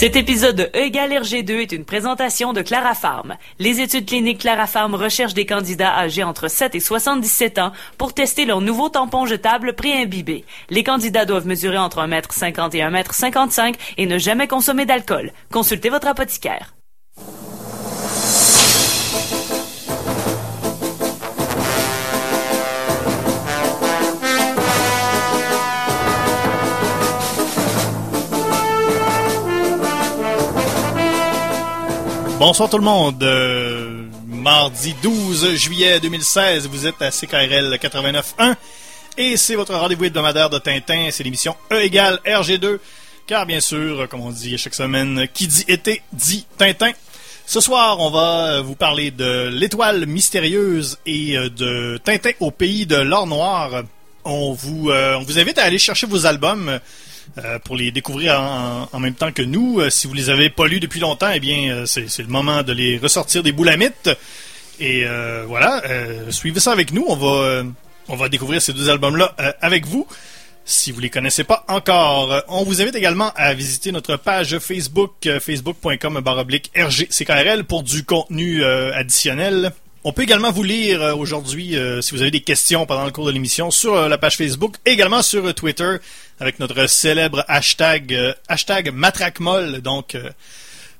Cet épisode de E égale RG2 est une présentation de Clara Farm. Les études cliniques Clara Farm recherchent des candidats âgés entre 7 et 77 ans pour tester leur nouveau tampon jetable pré-imbibé. Les candidats doivent mesurer entre 1m50 et 1m55 et ne jamais consommer d'alcool. Consultez votre apothicaire. Bonsoir tout le monde. Euh, mardi 12 juillet 2016, vous êtes à CKRL 89.1 et c'est votre rendez-vous hebdomadaire de Tintin. C'est l'émission E égale RG2. Car bien sûr, comme on dit chaque semaine, qui dit été dit Tintin. Ce soir, on va vous parler de l'étoile mystérieuse et euh, de Tintin au pays de l'or noir. On vous, euh, on vous invite à aller chercher vos albums. Euh, pour les découvrir en, même temps que nous. Euh, si vous les avez pas lus depuis longtemps, eh bien, euh, c'est le moment de les ressortir des boulamites. Et voilà, suivez ça avec nous. On va, découvrir ces deux albums-là avec vous. Si vous les connaissez pas encore, on vous invite également à visiter notre page Facebook, facebook.com RGCKRL pour du contenu additionnel. On peut également vous lire euh, aujourd'hui, euh, si vous avez des questions pendant le cours de l'émission, sur euh, la page Facebook, également sur Twitter, avec notre célèbre hashtag, hashtag MatraqueMolle. Donc,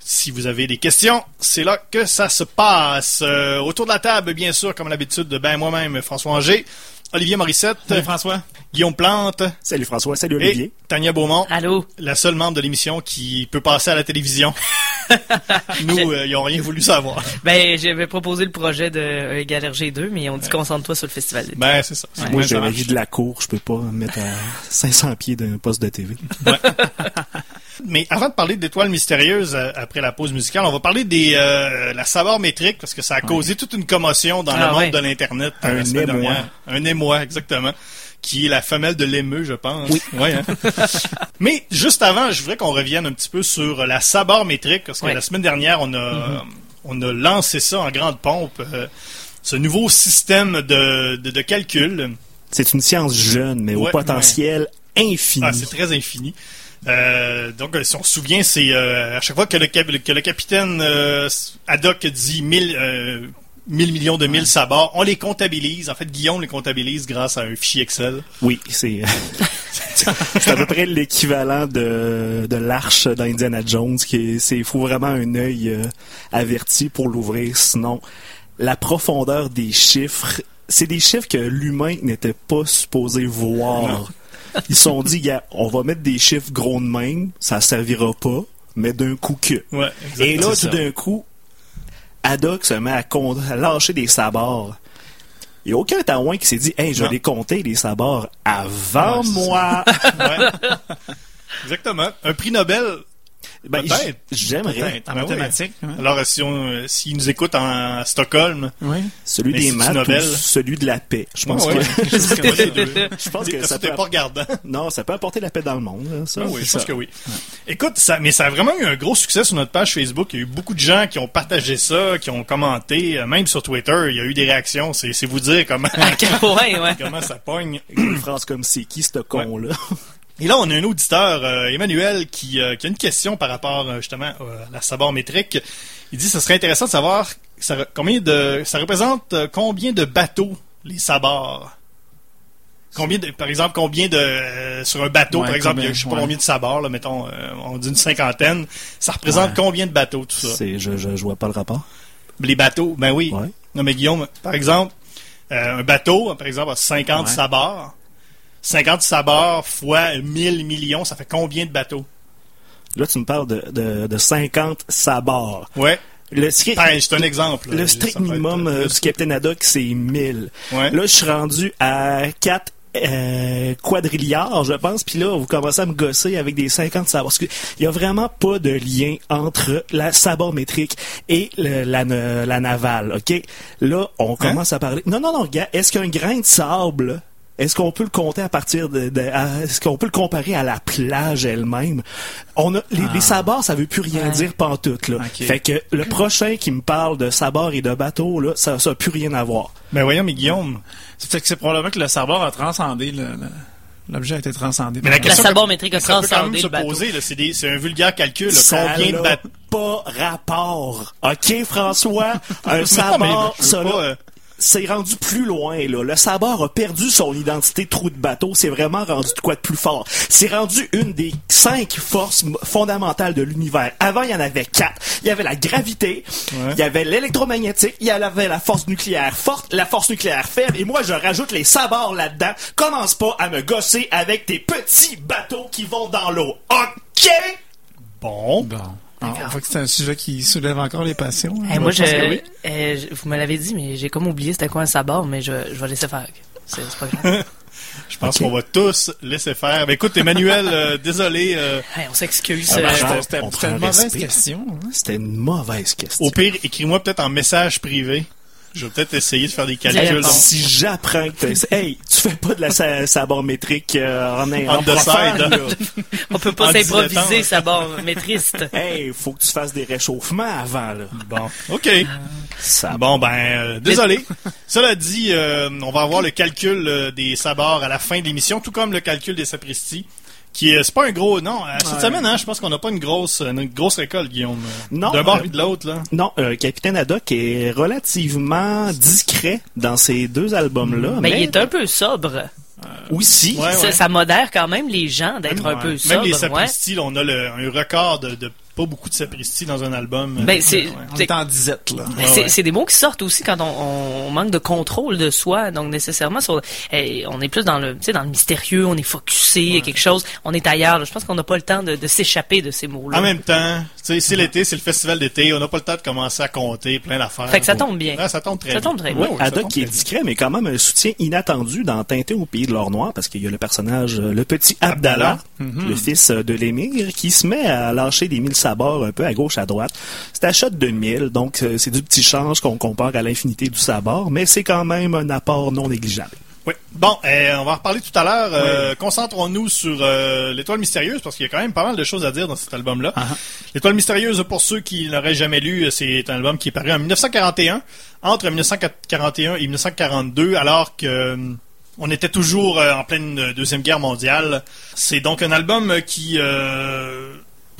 si vous avez des questions, c'est là que ça se passe. autour de la table, bien sûr, comme l'habitude, ben moi-même, François Angers. Olivier Morissette. Salut François. Guillaume Plante. Salut François. Salut Olivier. Et Tania Beaumont. Allô? La seule membre de l'émission qui peut passer à la télévision. Nous, euh, ils n'ont rien voulu savoir. Ben, j'avais proposé le projet de e égal RG2, mais on dit concentre-toi sur le festival. Ben, c'est ça. Moi, j'ai la vie de la cour. Je peux pas me mettre à 500 pieds d'un poste de TV. Ouais. Mais avant de parler d'étoiles mystérieuses euh, après la pause musicale, on va parler des euh, la saveur métrique parce que ça a causé toute une commotion dans le ah, monde de l'internet un dernière. Un émoi, exactement qui est la femelle de l'émeu, je pense. Oui. Ouais, hein? Mais juste avant, je voudrais qu'on revienne un petit peu sur la sabor métrique, parce que la semaine dernière, on a, mm-hmm. on a lancé ça en grande pompe, euh, ce nouveau système de, de, calcul. C'est une science jeune, mais au potentiel infini. Ah, c'est très infini. Euh, donc, si on se souvient, c'est euh, à chaque fois que le, que le capitaine euh, Haddock dit 1000 1000 millions de 1000 sabords, on les comptabilise. En fait, Guillaume les comptabilise grâce à un fichier Excel. Oui, c'est c'est à peu près l'équivalent de, de l'arche d'Indiana Jones. Qui il faut vraiment un œil averti pour l'ouvrir. Sinon, la profondeur des chiffres, c'est des chiffres que l'humain n'était pas supposé voir. Ils se sont dit, on va mettre des chiffres gros de même, ça servira pas, mais d'un coup que. Et là, tout d'un coup, Haddock se met à, lâcher des sabords. Il n'y a aucun taouin qui s'est dit, hey, je vais les compter, les sabords, avant moi. Exactement. Un prix Nobel ben, J'aimerais. En ben mathématiques. Alors, si on, s'ils nous écoutent en, Stockholm, celui des maths Nobel. celui de la paix. Je pense que, je pense que ça peut pas regardant. Non, ça peut apporter la paix dans le monde. ça, oui, je pense que oui. Écoute, ça, mais ça a vraiment eu un gros succès sur notre page Facebook. Il y a eu beaucoup de gens qui ont partagé ça, qui ont commenté, euh, même sur Twitter. Il y a eu des réactions. C'est, c'est vous dire comment, comment ça pogne. Une phrase comme c'est qui ce con-là? Et là, on a un auditeur, euh, Emmanuel, qui, euh, qui, a une question par rapport euh, justement à la sabord métrique. Il dit ce serait intéressant de savoir ça, combien de, ça représente combien de bateaux les sabords. Combien de, par exemple, combien de sur un bateau, par exemple, je sais pas combien de sabords, là, mettons, on dit une cinquantaine. Ça représente combien de bateaux tout ça? C'est, je, je, vois pas le rapport. Les bateaux, ben oui. Non mais Guillaume, par exemple, un bateau, par exemple, a 50 sabords. 50 sabords fois 1000 millions, ça fait combien de bateaux? Là, tu me parles de, de, 50 sabords. Ouais. Le c'est un exemple. Le strict minimum euh, du Captain Haddock, c'est 1000. Ouais. Là, je suis rendu à 4 euh, quadrilliards, je pense. Puis là, vous commencez à me gosser avec des 50 sabords. Parce qu'il n'y a vraiment pas de lien entre la sabord métrique et la, la, navale, OK? Là, on hein? commence à parler... Non, non, non, gars, est-ce qu'un grain de sable? Est-ce qu'on peut le compter à partir de, est-ce qu'on peut le comparer à la plage elle-même? On a les, ah. sabords, ça veut plus rien dire pantoute là. Fait que le prochain qui me parle de sabords et de bateaux là, ça n'a plus rien à voir. Mais voyons, mais Guillaume, c'est que c'est probablement que le sabord a transcendé le, L'objet a été transcendé. Mais la La question a ça peut quand transcendé même se le bateau. poser, là, c'est des- c'est un vulgaire calcul. là, Ça combien de pas rapport. OK, François? Un sabord, ça, là, pas, euh, c'est rendu plus loin, là. Le sabord a perdu son identité trou de bateau. C'est vraiment rendu de quoi de plus fort. C'est rendu une des cinq forces fondamentales de l'univers. Avant, il y en avait quatre. Il y avait la gravité, il y avait l'électromagnétique, il y avait la force nucléaire forte, la force nucléaire faible, et moi, je rajoute les sabords là-dedans. Commence pas à me gosser avec tes petits bateaux qui vont dans l'eau. OK? Bon. Bon. Alors, on voit que c'est un sujet qui soulève encore les passions. hein. Eh, moi, je, oui. euh, je- vous me l'avez dit, mais j'ai comme oublié c'était quoi un sabord, mais je, je vais laisser faire. C'est pas grave. Je pense qu'on va tous laisser faire. Mais écoute, Emmanuel, euh, désolé. euh, Hey, on s'excuse. Ah, ben, euh, genre, C'était- une mauvaise respect. question. hein. C'était une mauvaise question. au pire, écris-moi peut-être en message privé. Je vais peut-être essayer de faire des calculs. Dans- Si j'apprends que t'as- hey, tu fais pas de la sa- sabormétrique euh, en On en the side. on peut pas s'improviser sabormétriste. Hey, faut que tu fasses des réchauffements avant là. Bon, OK. Ça Bon, ben, euh, désolé. Cela dit, euh, on va avoir le calcul euh, des sabords à la fin de l'émission, tout comme le calcul des sapristis. Qui est, c'est pas un gros, non. euh, Cette Ouais. semaine, hein, je pense qu'on n'a pas une grosse, une grosse récolte, Guillaume. Non, D'un bord euh, puis de l'autre, là. Non, euh, Capitaine Haddock est relativement discret dans ces deux albums-là, Mais mais, il est un peu sobre. aussi Ouais, Ça, ça modère quand même les gens d'être un Ouais. peu Même sobre. les ouais. sapristis, là, on a le- un record de, de pas beaucoup de sapristis dans un album. Ben, c'est, On c'est- est en disette, là. Ouais, c'est, ouais. des mots qui sortent aussi quand on, on manque de contrôle de soi. Donc nécessairement, sur, eh, on est plus dans le, tu sais, dans le mystérieux, on est focusé, il y a quelque chose, on est ailleurs. là. Je pense qu'on n'a pas le temps de, de s'échapper de ces mots-là. En même temps, c'est l'été, c'est le festival d'été, on n'a pas le temps de commencer à compter plein d'affaires. Fait que ça tombe bien. Ah, ça tombe très Ça bien. tombe très Ouais, bien. ouais, qui est discret, mais quand même un soutien inattendu dans Tintin au pays de l'or noir, parce qu'il y a le personnage, euh, le petit Abdallah, le fils euh, de l'émir, qui se met à lâcher des mille sabords un peu à gauche, à droite. C'est à shot de mille, donc euh, c'est du petit change qu'on compare à l'infinité du sabord, mais c'est quand même un apport non négligeable. Oui. Bon, euh, on va en reparler tout à l'heure. Euh, Concentrons-nous sur euh, l'étoile mystérieuse parce qu'il y a quand même pas mal de choses à dire dans cet album-là. L'étoile mystérieuse, pour ceux qui l'auraient jamais lu, c'est un album qui est paru en 1941, entre 1941 et 1942, alors que on était toujours en pleine deuxième guerre mondiale. C'est donc un album qui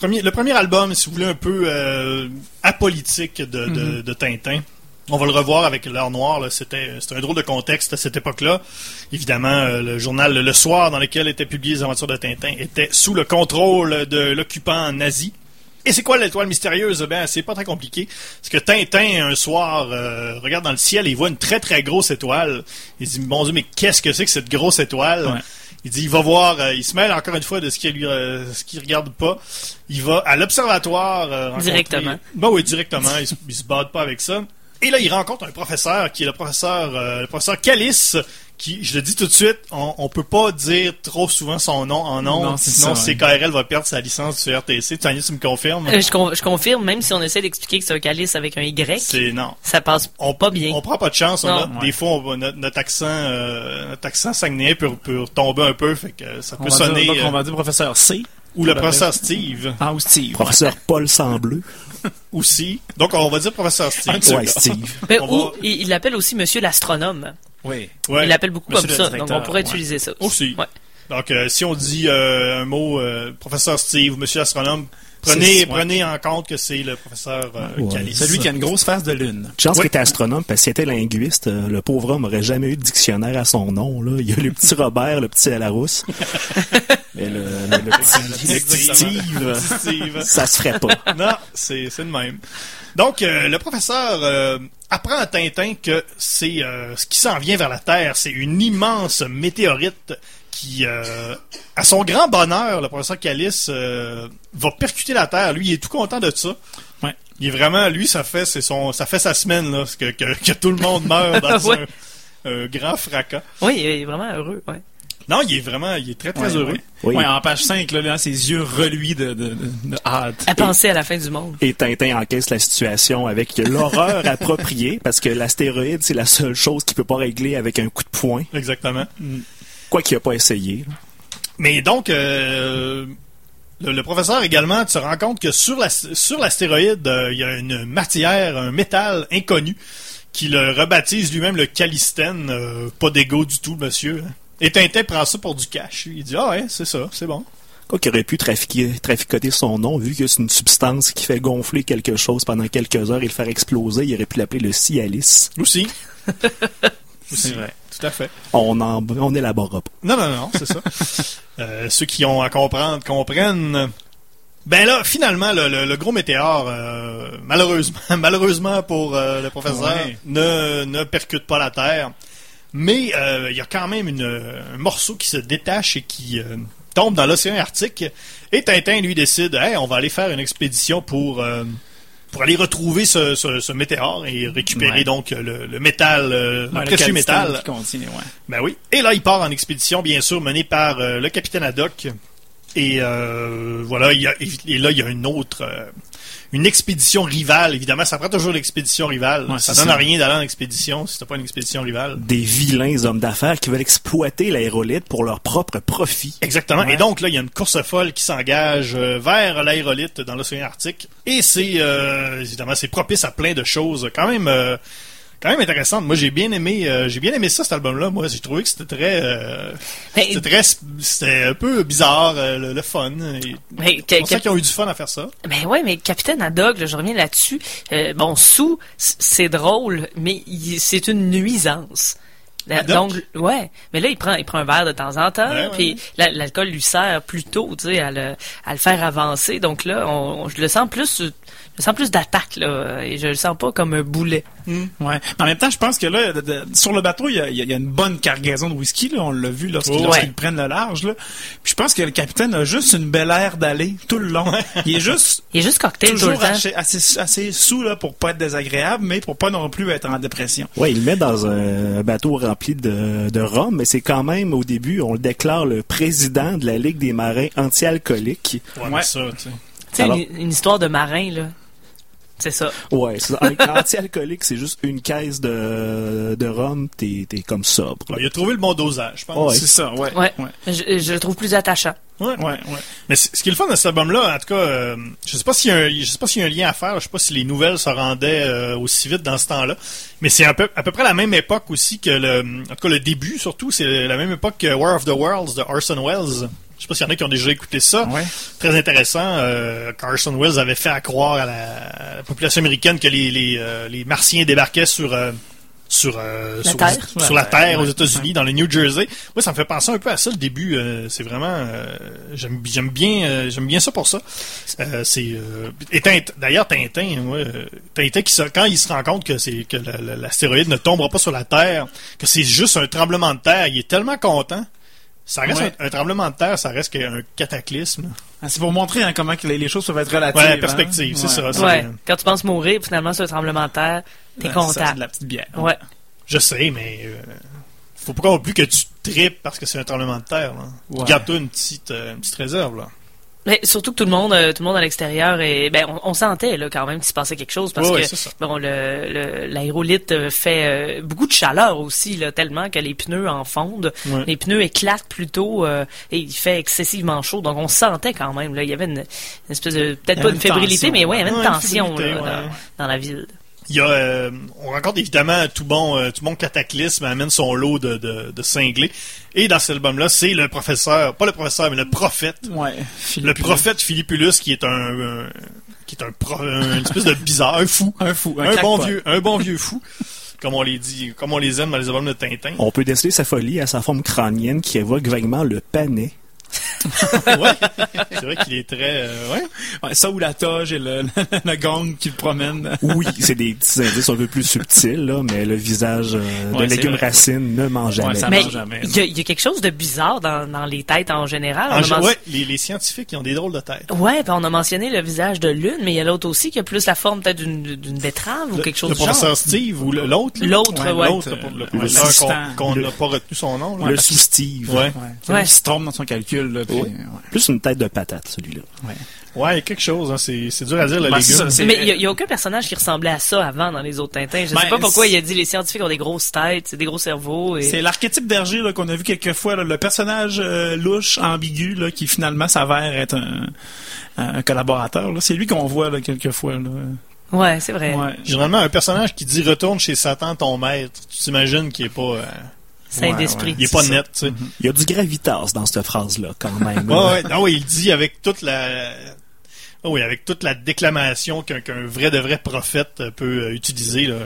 premier, le premier album, si vous voulez, un peu euh, apolitique de, de, de Tintin. On va le revoir avec l'heure noire. C'était c'était un drôle de contexte à cette époque-là. Évidemment, euh, le journal Le Soir, dans lequel étaient publiées les aventures de Tintin, était sous le contrôle de l'occupant nazi. Et c'est quoi l'étoile mystérieuse? Ben, c'est pas très compliqué. Parce que Tintin, un soir, euh, regarde dans le ciel et il voit une très très grosse étoile. Il dit, mon Dieu, mais qu'est-ce que c'est que cette grosse étoile? Ouais. Il dit, il va voir, euh, il se mêle encore une fois de ce qu'il lui, euh, regarde pas. Il va à l'observatoire. euh, Directement. Ben oui, directement. il, se- il se bade pas avec ça. Et là, il rencontre un professeur qui est le professeur, euh, le professeur Calice, qui, je le dis tout de suite, on, on peut pas dire trop souvent son nom en nom, sinon ça, ouais. CKRL va perdre sa licence du RTC. Tania, tu me confirmes? Euh, je, con- je confirme, même si on essaie d'expliquer que c'est un calice avec un Y, C'est non. ça passe On pas bien. On prend pas de chance. on a-. Des fois, on notre, notre accent, euh, notre accent saguenay peut, peut tomber un peu, fait que ça On peut va sonner. dire, donc, euh, on va dire professeur C. ou le professeur Steve Ah, ou Steve. Professeur Paul Sambleu. aussi. Donc, on va dire professeur Steve. Ouais, Steve. Mais on ou va- il il l'appelle aussi Monsieur l'astronome. Oui. Ouais. Il l'appelle beaucoup Monsieur comme ça, donc on pourrait ouais. utiliser ça Aussi. Ouais. Donc, euh, si on dit euh, un mot, euh, professeur Steve, monsieur astronome, prenez, C'est- ouais. prenez en compte que c'est le professeur euh, Ouais. Calice. Celui qui a une grosse face de lune. Chance Oui. qu'il était astronome, parce que s'il était linguiste, euh, le pauvre homme aurait jamais eu de dictionnaire à son nom. Là. Il y a le petit Robert, le petit Larousse. Mais le, le- le petit, le petit Steve, euh, Steve. ça se ferait pas. non, c'est c'est le même. Donc, euh, le professeur euh, apprend à Tintin que c'est euh, ce qui s'en vient vers la Terre, c'est une immense météorite qui, euh, à son grand bonheur, le professeur Calice euh, va percuter la Terre. Lui, il est tout content de ça. Ouais. Il est vraiment, lui, ça fait, c'est son, ça fait sa semaine là, que, que, que tout le monde meurt dans Ouais. un, un grand fracas. Oui, il est vraiment heureux. Ouais. Non, il est vraiment, il est très très Ouais, heureux. ouais. Oui. Ouais, en page 5, là, là, ses yeux reluis de, de, de, de hâte. À penser à la fin du monde. Et Tintin encaisse la situation avec l'horreur appropriée, parce que l'astéroïde, c'est la seule chose qu'il peut pas régler avec un coup de poing, Exactement. Quoi qu'il a pas essayé. Mais donc, euh, le, le professeur également, tu te rends compte que sur la- sur l'astéroïde, euh, il y a une matière, un métal inconnu, qui le rebaptise lui-même le calistène. euh, pas d'égo du tout, monsieur. hein. Et Tintin prend ça pour du cash. Il dit, ah ouais, c'est ça, c'est bon. Quoi qu'il aurait pu trafiquer, traficoter son nom, vu que c'est une substance qui fait gonfler quelque chose pendant quelques heures et le faire exploser, il aurait pu l'appeler le Cialis. Aussi. Aussi. C'est vrai. Tout à fait. On en, on élabore pas. Non, non, non, c'est ça. Euh, ceux qui ont à comprendre, comprennent. Ben là, finalement, le, le- le gros météore, euh, malheureusement, malheureusement pour euh, le professeur, Ouais. ne, ne percute pas la Terre. Mais il y a quand même une, un morceau qui se détache et qui tombe dans l'océan Arctique. Et Tintin, lui, décide, hey, on va aller faire une expédition pour... pour aller retrouver ce, ce, ce météore et récupérer Ouais. donc le, le métal, euh, le précieux métal. qui contient, ouais. Ben oui. Et là, il part en expédition, bien sûr, menée par euh, le capitaine Haddock. Et euh, voilà, il y a, et là, il y a une autre, euh, une expédition rivale. Évidemment, ça prend toujours l'expédition rivale. Ouais, ça donne ça. rien d'aller en expédition si t'as pas une expédition rivale. Des vilains hommes d'affaires qui veulent exploiter l'aérolite pour leur propre profit. Exactement. Ouais. Et donc là, il y a une course folle qui s'engage euh, vers l'aérolite dans l'océan Arctique. Et c'est euh, évidemment c'est propice à plein de choses. Quand même, euh, quand même intéressante. Moi, j'ai bien aimé, euh, j'ai bien aimé ça cet album-là. Moi, j'ai trouvé que c'était très, euh, Mais- c'était très, c'était un peu bizarre, euh, le, le fun. Mais, C'est que- pour ça qu'ils ont eu du fun à faire ça. Ben ouais, mais Capitaine Haddock, là, je reviens là-dessus. Euh, bon, sous, c'est drôle, mais c'est une nuisance. La-? Donc, ouais. Mais là, il prend, il prend un verre de temps en temps, puis ouais. l'alcool lui sert plutôt, tu sais, à le, à le faire avancer. Donc là, on, on- je le sens plus, je le sens plus d'attaque, là, et je le sens pas comme un boulet. Ouais. Mais en même temps, je pense que là, de- de- sur le bateau, il y a, il y a- il y a une bonne cargaison de whisky. Là, on l'a vu lorsqu'ils Oh, ouais. prennent le large. Là. Puis je pense que le capitaine a juste une belle air d'aller tout le long. Il est juste Il est juste cocktail tout le toujours temps. assez, assez, assez sous là, pour pas être désagréable, mais pour pas non plus être en dépression. Ouais, il le met dans un bateau rempli de, de rhum, mais c'est quand même, au début, on le déclare le président de la Ligue des marins anti-alcooliques. Ouais, Ouais. ça, tu sais. Tu sais, Alors- une, une histoire de marin, là. C'est ça. Ouais, c'est ça. Un anti-alcoolique, c'est juste une caisse de, de rhum, t'es, t'es comme sobre. là. Il a trouvé le bon dosage, je pense. Ouais. C'est ça, ouais. Ouais. Ouais, Je, je le trouve plus attachant. Ouais. ouais. ouais. Mais ce qui est le fun de cet album-là, en tout cas, euh, je sais pas s'il y a un, je sais pas s'il y a un lien à faire. Je sais pas si les nouvelles se rendaient euh, aussi vite dans ce temps-là. Mais c'est un peu, à peu près la même époque aussi que le, en tout cas le début surtout, c'est la même époque que War of the Worlds de Orson Welles. Pas s'il y en a qui ont déjà écouté ça. Ouais. Très intéressant. Euh, Carson Wells avait fait à croire à la, à la population américaine que les, les, euh, les Martiens débarquaient sur euh, sur euh, La sur, Terre. sur la Terre aux Ouais. États-Unis, dans le New Jersey. Moi, ça me fait penser un peu à ça le début. euh, c'est vraiment euh, j'aime j'aime bien euh, j'aime bien ça pour ça. Euh, c'est euh, et Tintin- d'ailleurs Tintin, moi, Tintin qui se- quand il se rend compte que c'est que la- la- l'astéroïde ne tombera pas sur la Terre, que c'est juste un tremblement de terre, il est tellement content. Ça reste Ouais. un, un tremblement de terre, ça reste qu'un cataclysme. Ah, C'est pour montrer hein, comment que les, les choses peuvent être relatives. Ouais, la hein. perspective, c'est ça. Ouais. Quand tu penses mourir, finalement, c'est un tremblement de terre, t'es Ouais, content. ça, c'est de la petite bière. Ouais. Je sais, mais euh, faut pas non plus que tu tripes parce que c'est un tremblement de terre. Garde-toi une petite, euh, une petite réserve. Là. Mais surtout que tout le monde, euh, tout le monde à l'extérieur et ben on, on sentait là quand même qu'il se passait quelque chose parce que bon le le- l'aérolite euh, fait euh, beaucoup de chaleur aussi là tellement que les pneus en fondent, les pneus éclatent plutôt euh, et il fait excessivement chaud donc on sentait quand même là il y avait une, une espèce de peut-être pas une fébrilité tension, mais ouais il y avait une tension ouais. dans, dans la ville. Il y a, euh, on rencontre évidemment tout bon, euh, tout bon cataclysme amène son lot de, de, de cinglés. Et dans cet album-là, c'est le professeur, pas le professeur, mais le prophète, Ouais. le Philippe, prophète Philippulus qui est un, un- qui est un, pro- une espèce de bizarre, un fou, Un fou. Un, un, bon vieux, un bon vieux fou, comme on les dit, comme on les aime dans les albums de Tintin. On peut déceler sa folie à sa forme crânienne qui évoque vaguement le panais. ouais, c'est vrai qu'il est très, euh, ouais. Ouais, ça ou la toge et le, le gong qui le promène. Oui, c'est des petits indices un peu plus subtils, là, mais le visage euh, de Ouais, légumes racines ne mange Ouais, jamais. ça Mais jamais, il y, a- il y a quelque chose de bizarre dans, dans les têtes en général. En ouais, les, les scientifiques, ils ont des drôles de tête. Ouais, puis on a mentionné le visage de lune, mais il y a l'autre aussi qui a plus la forme peut-être d'une d'une betterave ou Le- quelque chose le du genre. professeur Steve ou l'autre. L'autre, ouais. L'autre, le, professeur qu'on n'a pas retenu son nom. là. le sous-Steve. Ouais. Trompe dans son calcul. Là, puis, Ouais. ouais. Plus une tête de patate, celui-là. Ouais, quelque chose, hein, c'est dur à dire, le Ben, c'est légume. ça, Mais il y a- aucun personnage qui ressemblait à ça avant dans les autres Tintins. Je Ben, sais pas pourquoi il a dit les scientifiques ont des grosses têtes, c'est des gros cerveaux. Et... C'est l'archétype d'Hergé qu'on a vu quelques fois, là, le personnage euh, louche, ambigu, là, qui finalement s'avère être un, un collaborateur. C'est lui qu'on voit là, quelques fois. Là. Ouais, c'est vrai. Ouais. Généralement, un personnage qui dit retourne chez Satan, ton maître, tu t'imagines qu'il est pas. euh, Saint Ouais, d'esprit. ouais. Il est pas net, tu sais. Il y a du gravitas dans cette phrase-là, quand même. Ouais, ouais. Non, oui, il dit avec toute la. Ah oui, avec toute la déclamation qu'un qu'un vrai de vrai prophète peut euh, utiliser. Là.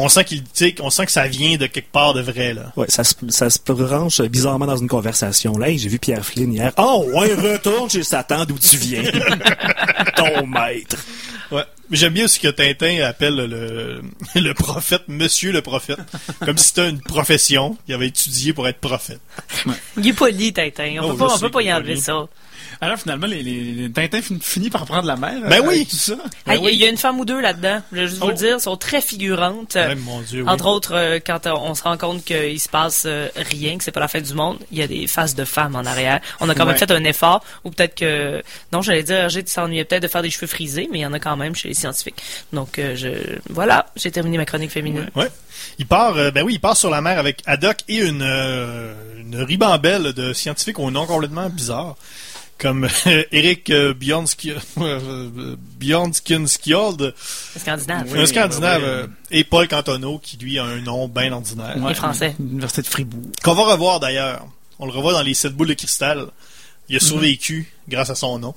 On sent qu'il, on sent que ça vient de quelque part de vrai là. Ouais, ça se, ça se branche bizarrement dans une conversation. Là, Hey, j'ai vu Pierre Flynn hier. Oh, ouais, retourne chez Satan d'où tu viens? Ton maître. Ouais. Mais j'aime bien ce que Tintin appelle le, le prophète, Monsieur le prophète, comme si c'était une profession qu'il avait étudié pour être prophète. Il est poli, Tintin. On Oh, peut pas, je on peut sais pas y enlever ça. Alors finalement, les, les, les Tintins fin- finissent par prendre la mer. Ben euh, oui. tout ça. Ah, Il y a- il y a une femme ou deux là-dedans. Je vais juste vous Oh. le dire. Elles sont très figurantes. Ouais, mon Dieu. oui. Entre autres, euh, quand on se rend compte qu'il se passe euh, rien, que c'est pas la fin du monde, il y a des faces de femmes en arrière. On a quand même Ouais. fait un effort, ou peut-être que... Non, j'allais dire, j'ai s'ennuyait peut-être de faire des cheveux frisés, mais il y en a quand même chez les scientifiques. Donc, euh, je... voilà, j'ai terminé ma chronique féminine. Ouais. Il part, euh, ben oui, il part sur la mer avec Haddock et une, euh, une ribambelle de scientifiques au nom complètement bizarre. Comme euh, Eric euh, Bjornski- euh, C'est scandinave. Oui, un Scandinave, oui. euh, et Paul Cantono, qui lui a un nom bien ordinaire. Ouais, Français. L'université de Fribourg. Qu'on va revoir d'ailleurs. On le revoit dans les sept boules de cristal. Il a survécu grâce à son nom.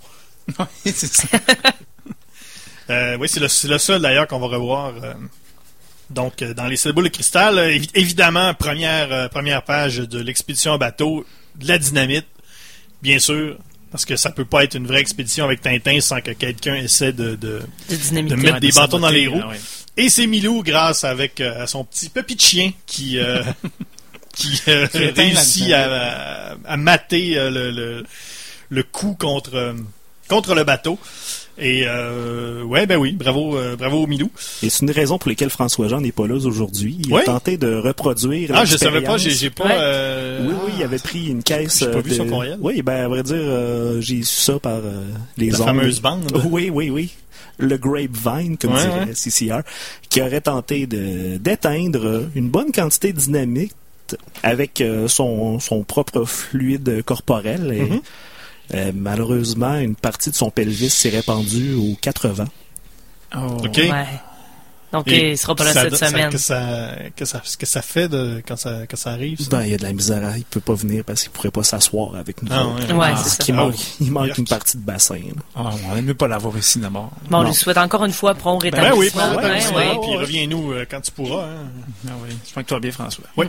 Oui, c'est ça. Euh, oui, c'est le, seul d'ailleurs qu'on va revoir. euh, donc, dans les sept boules de cristal, évi- évidemment, première, euh, première page de l'expédition à bateau, de la dynamite, bien sûr, parce que ça peut pas être une vraie expédition avec Tintin sans que quelqu'un essaie de... de- De dynamité. De mettre des bâtons dans les roues. ouais. Et c'est Milou, grâce avec euh, à son petit petit chien qui... euh, qui, euh, Qui réussit à, à, à mater euh, le, le, le coup contre, contre le bateau. Et euh, ouais, ben oui, bravo, euh, bravo Milou. Et c'est une raison pour laquelle François Jean n'est pas là aujourd'hui. Il Ouais. a tenté de reproduire. Ah, je savais pas, j'ai pas. Ouais. euh, Oui, oui, il avait pris une caisse. J'ai pas euh, vu de... son courriel. Oui, ben, à vrai dire, euh, j'ai su ça par euh, les La ondes. fameuse bande. Oui, oui, oui. Le grapevine, comme Ouais, dirait ouais. CCR, qui aurait tenté de d'éteindre une bonne quantité de dynamite avec euh, son, son propre fluide corporel. Et, Mhm. Euh, malheureusement, une partie de son pelvis s'est répandue aux 80. Oh. Ok. Ouais. Donc, Et il sera pas là ça- cette ça- semaine. que ça, que ça, ce que ça fait de, quand ça, quand ça arrive. ça? Ben, il y a de la misère. Il peut pas venir parce qu'il pourrait pas s'asseoir avec nous. Ah, ouais. Ouais, Ah, ça. qu'il Ah, manque, il manque une partie de bassin. là. Ah, on n'aime mieux pas l'avoir ici d'abord. Bon, on lui souhaite encore une fois prompt Ben oui, rétablissement. Ouais, rétablissement, ouais. puis reviens-nous euh, quand tu pourras. hein. Ah oui. J'espère que tu vas bien, François. Oui.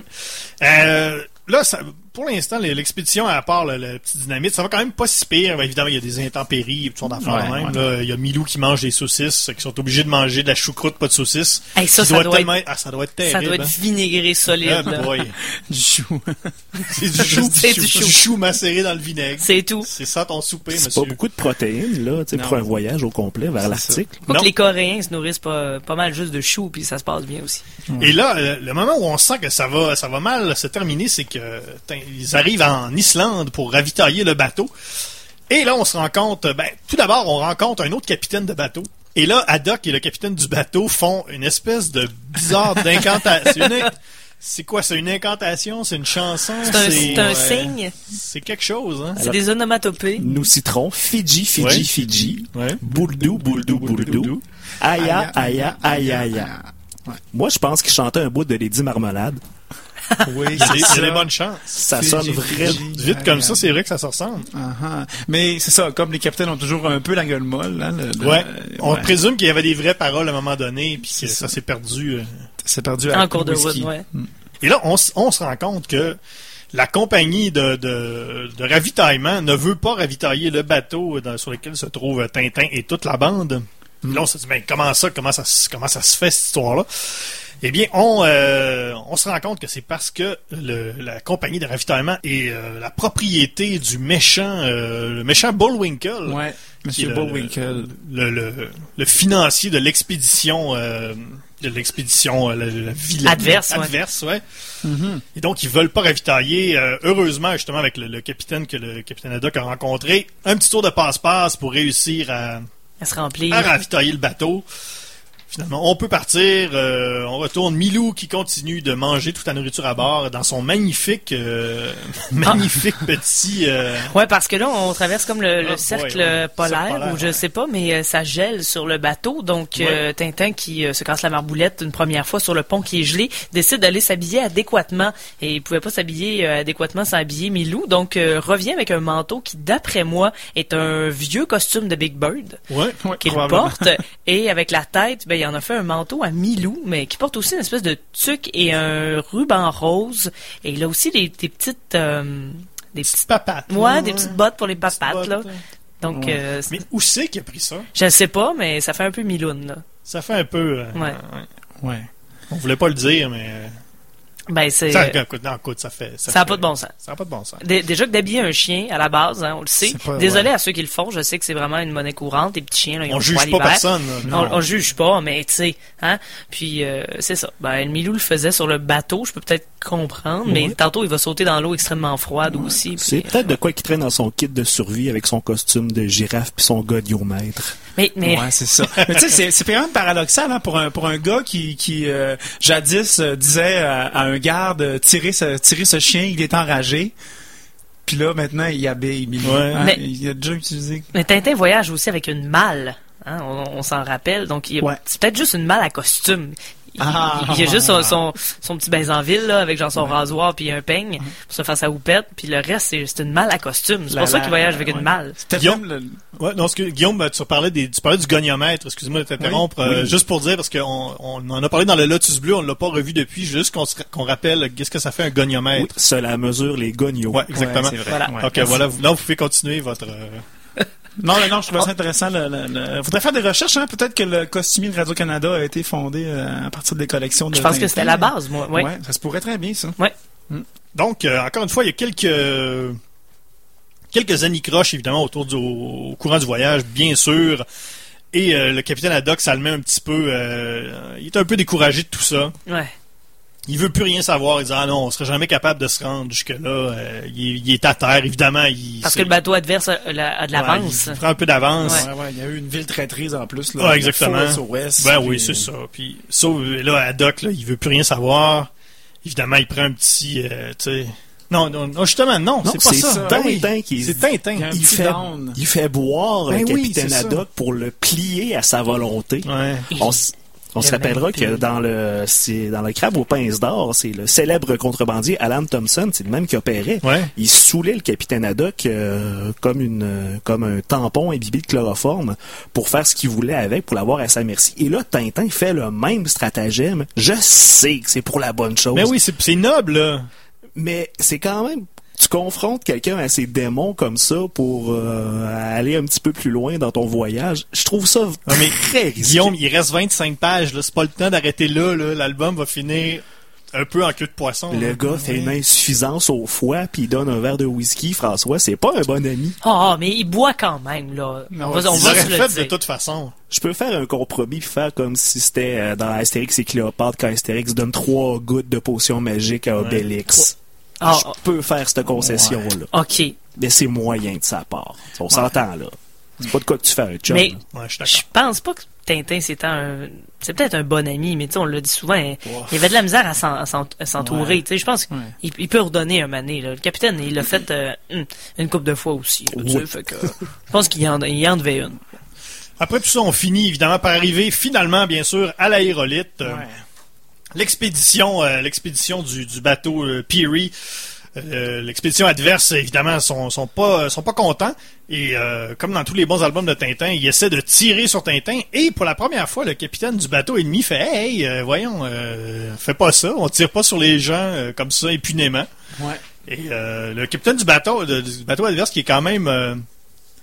Euh, là, ça, pour l'instant, l'expédition, à part le, le petit dynamite, ça va quand même pas si pire. Ben, évidemment, il y a des intempéries et tout son affaire Ouais, même. ouais. là. Il y a Milou qui mange des saucisses, qui sont obligés de manger de la choucroute, pas de saucisses. Hey, ça, ça doit tellement être- Ah, ça doit être Ça terrible. doit être hein. vinaigré solide. Ah. Du chou. C'est du chou, C'est du chou. chou macéré dans le vinaigre. C'est tout. C'est ça ton souper, C'est monsieur. pas beaucoup de protéines, là, pour un voyage au complet vers C'est l'Arctique. Les Coréens se nourrissent pas, pas mal juste de choux, puis ça se passe bien aussi. Et là, euh, le moment où on sent que ça va, ça va mal se terminer, c'est que ils arrivent en Islande pour ravitailler le bateau. Et là, on se rend compte, ben, tout d'abord, on rencontre un autre capitaine de bateau. Et là, Haddock et le capitaine du bateau font une espèce de bizarre d'incantation. C'est quoi? C'est une incantation? C'est une chanson? C'est un, c'est un ouais, signe? C'est quelque chose, hein? C'est des onomatopées. Nous citerons Fidji, Fidji, Ouais. Fidji, Ouais. Bouldou, Bouldou, Bouldou, Aya, Aya, Aya, Aya. Moi, je pense qu'il chantait un bout de Lady Marmelade. Oui, a des bonnes chances. Ça sonne vraiment. Vite comme ça, c'est vrai que ça se ressemble. Uh-huh. Mais c'est ça, comme les capitaines ont toujours un peu la gueule molle, hein, le- le- Ouais. On ouais. présume qu'il y avait des vraies paroles à un moment donné, puis que C'est ça s'est perdu. euh. C'est perdu à En cours de route, ouais. Et là, on, se rend compte que la compagnie de, de, de ravitaillement ne veut pas ravitailler le bateau dans- sur lequel se trouve Tintin et toute la bande. Mm. Là, on se dit, mais comment ça, comment ça, se- comment ça se fait cette histoire-là? Eh bien, on, euh, on se rend compte que c'est parce que le- la compagnie de ravitaillement est euh, la propriété du méchant, euh, le méchant Bullwinkle. Ouais, qui Monsieur le- Bullwinkle. le, le, le financier de l'expédition euh, de l'expédition la, la vilaine- Adverse, ouais. adverse ouais. Mhm. et donc ils veulent pas ravitailler euh, heureusement justement avec le, le capitaine que le capitaine Haddock a rencontré un petit tour de passe-passe pour réussir se à ravitailler le bateau Finalement, on peut partir. euh, on retourne. Milou qui continue de manger toute la nourriture à bord dans son magnifique, euh, magnifique petit. euh, Ouais, parce que là, on traverse comme le, le Ah, cercle ouais. polaire, polaire, ou je ouais. sais pas, mais euh, ça gèle sur le bateau. Donc, euh, Tintin, qui euh, se casse la marboulette une première fois sur le pont qui est gelé, décide d'aller s'habiller adéquatement. Et il pouvait pas s'habiller adéquatement sans habiller Milou. Donc, revient avec un manteau qui, d'après moi, est un vieux costume de Big Bird Ouais. Ouais, qu'il porte. et avec la tête, ben, il en a fait un manteau à Milou, mais qui porte aussi une espèce de tuque et un ruban rose. Et il a aussi des, des petites... euh, des petites Petite papate. Ouais, des petites bottes pour les papates, là. hein. Donc, Ouais. euh, Mais où c'est qu'il a pris ça? je sais pas, mais ça fait un peu miloune, là. Ça fait un peu. euh, Ouais. Ouais. On voulait pas le dire, mais. Euh, Ben, c'est... Ça, euh, écoute, non, écoute, ça fait. ça n'a pas de bon sens. Ça n'a pas de bon sens. Dé- Déjà que d'habiller un chien, à la base, hein, on le sait. Pas- Désolé ouais. à ceux qui le font, je sais que c'est vraiment une monnaie courante, les petits chiens, là, ils ont On juge pas personne. là. On, on juge pas, mais tu sais, hein. Puis euh, c'est ça. Ben, le Milou le faisait sur le bateau, je peux peut-être comprendre, mais Ouais. tantôt il va sauter dans l'eau extrêmement froide aussi. puis- C'est peut-être de quoi qui traîne dans son kit de survie avec son costume de girafe puis son godiomètre. Mais, mais Ouais, c'est ça. Mais tu sais, c'est- c'est quand même paradoxal hein, pour un pour un gars qui qui euh, jadis euh, disait à, à un garde euh, tirer ce tirer ce chien, il est enragé. Puis là maintenant il habille Milou. Ouais. Hein, Mais- Il a déjà utilisé. Mais Tintin voyage aussi avec une malle. Hein, on on s'en rappelle. Donc, il Ouais. c'est peut-être juste une malle à costume. Il, Ah. il- il y a juste son, son, son petit baise en ville, là, avec genre son rasoir puis un peigne pour se faire sa houppette. Puis le reste, c'est c'est une malle à costume. C'est La- pour ça qu'il voyage avec ouais. une malle. Guillaume- même le- Ouais, non, ce que, Guillaume, ben, tu parlais des, tu parlais du goniomètre. Excuse-moi de t'interrompre. Oui, euh, oui. juste pour dire, parce qu'on on en a parlé dans le Lotus Bleu, on l'a pas revu depuis, juste qu'on se- qu'on rappelle qu'est-ce que ça fait un goniomètre. Oui, cela mesure les. Ouais, exactement. Ouais, c'est vrai. Voilà. Ouais. Ok, voilà. vous- Là, vous pouvez continuer votre. euh, Non, non, non, je trouvais ça intéressant. Le- Faudrait faire des recherches. Hein? Peut-être que le costumier de Radio Canada a été fondé euh, à partir des collections de. Je pense que c'était la base, moi. Ouais. Ouais, ça se pourrait très bien ça. Donc, euh, encore une fois, il y a quelques quelques anicroches, évidemment, autour du au courant du voyage, bien sûr. Et euh, le capitaine Haddock, ça le met un petit peu... il est un peu découragé de tout ça. Ouais. Il veut plus rien savoir. Il dit, ah non, on serait jamais capable de se rendre jusque-là. Euh, il, est- il est à terre, évidemment. Il, Parce que le bateau adverse a, a- a de l'avance. Ouais, il prend un peu d'avance. Ouais, ouais, il y a eu une ville traîtrise en plus. Là, Le exactement. Ouest, Ben puis- oui, c'est ça. Puis, sauf, là, Haddock, là, il veut plus rien savoir. Évidemment, il prend un petit... euh, tu sais... Non, non, non, justement, non, Non, c'est pas ça. Ben oui. Tintin qui- C'est Tintin. Il fait, down. il fait boire Ben le oui, capitaine ça. Haddock pour le plier à sa volonté. Ouais. On, on se rappellera que dans le c'est dans le crabe aux pinces d'or, c'est le célèbre contrebandier Alan Thompson, c'est le même qui opérait. Ouais. Il saoulait le capitaine Haddock euh, comme une comme un tampon imbibé de chloroforme pour faire ce qu'il voulait avec, pour l'avoir à sa merci. Et là, Tintin fait le même stratagème. Je sais que c'est pour la bonne chose. Mais oui, c'est c'est noble, là. Mais c'est quand même tu confrontes quelqu'un à ses démons comme ça pour euh, aller un petit peu plus loin dans ton voyage. Je trouve ça Ah, mais très risqué. Guillaume, il reste 25 pages, là. C'est pas le temps d'arrêter là, là. L'album va finir un peu en queue de poisson. Le là. gars fait Ouais. une insuffisance au foie puis il donne un verre de whisky. François, c'est pas un bon ami. Ah, mais il boit quand même, là. Non, on va, on va se le fait dire. de toute façon. Je peux faire un compromis faire comme si c'était euh, dans Astérix et Cléopâtre quand Astérix donne trois gouttes de potion magique à Obélix. Ah, Je peux faire cette concession-là. OK. Mais c'est moyen de sa part. On s'entend là. C'est pas de quoi que tu fais un chum. Mais je pense pas que Tintin, c'est un... C'est peut-être un bon ami, mais tu sais, on le dit souvent, hein, il avait de la misère à s'en- à s'en- à s'entourer. Ouais. Tu sais, je pense qu'il il peut redonner un mané. Là. Le capitaine, il l'a fait euh, une, couple de fois aussi. là, tu sais, Ouais. fait que, je pense qu'il en, il en devait une. Après tout ça, on finit évidemment par arriver finalement, bien sûr, à l'aérolite. Euh, Ouais. L'expédition, euh, l'expédition du, du bateau euh, Peary. euh, l'expédition adverse, évidemment, sont, sont pas sont pas contents. Et comme dans tous les bons albums de Tintin, ils essaient de tirer sur Tintin. Et pour la première fois, le capitaine du bateau ennemi fait Hey, voyons, fais pas ça, on tire pas sur les gens comme ça impunément. Ouais. Et euh, le capitaine du bateau, de- du bateau adverse, qui est quand même,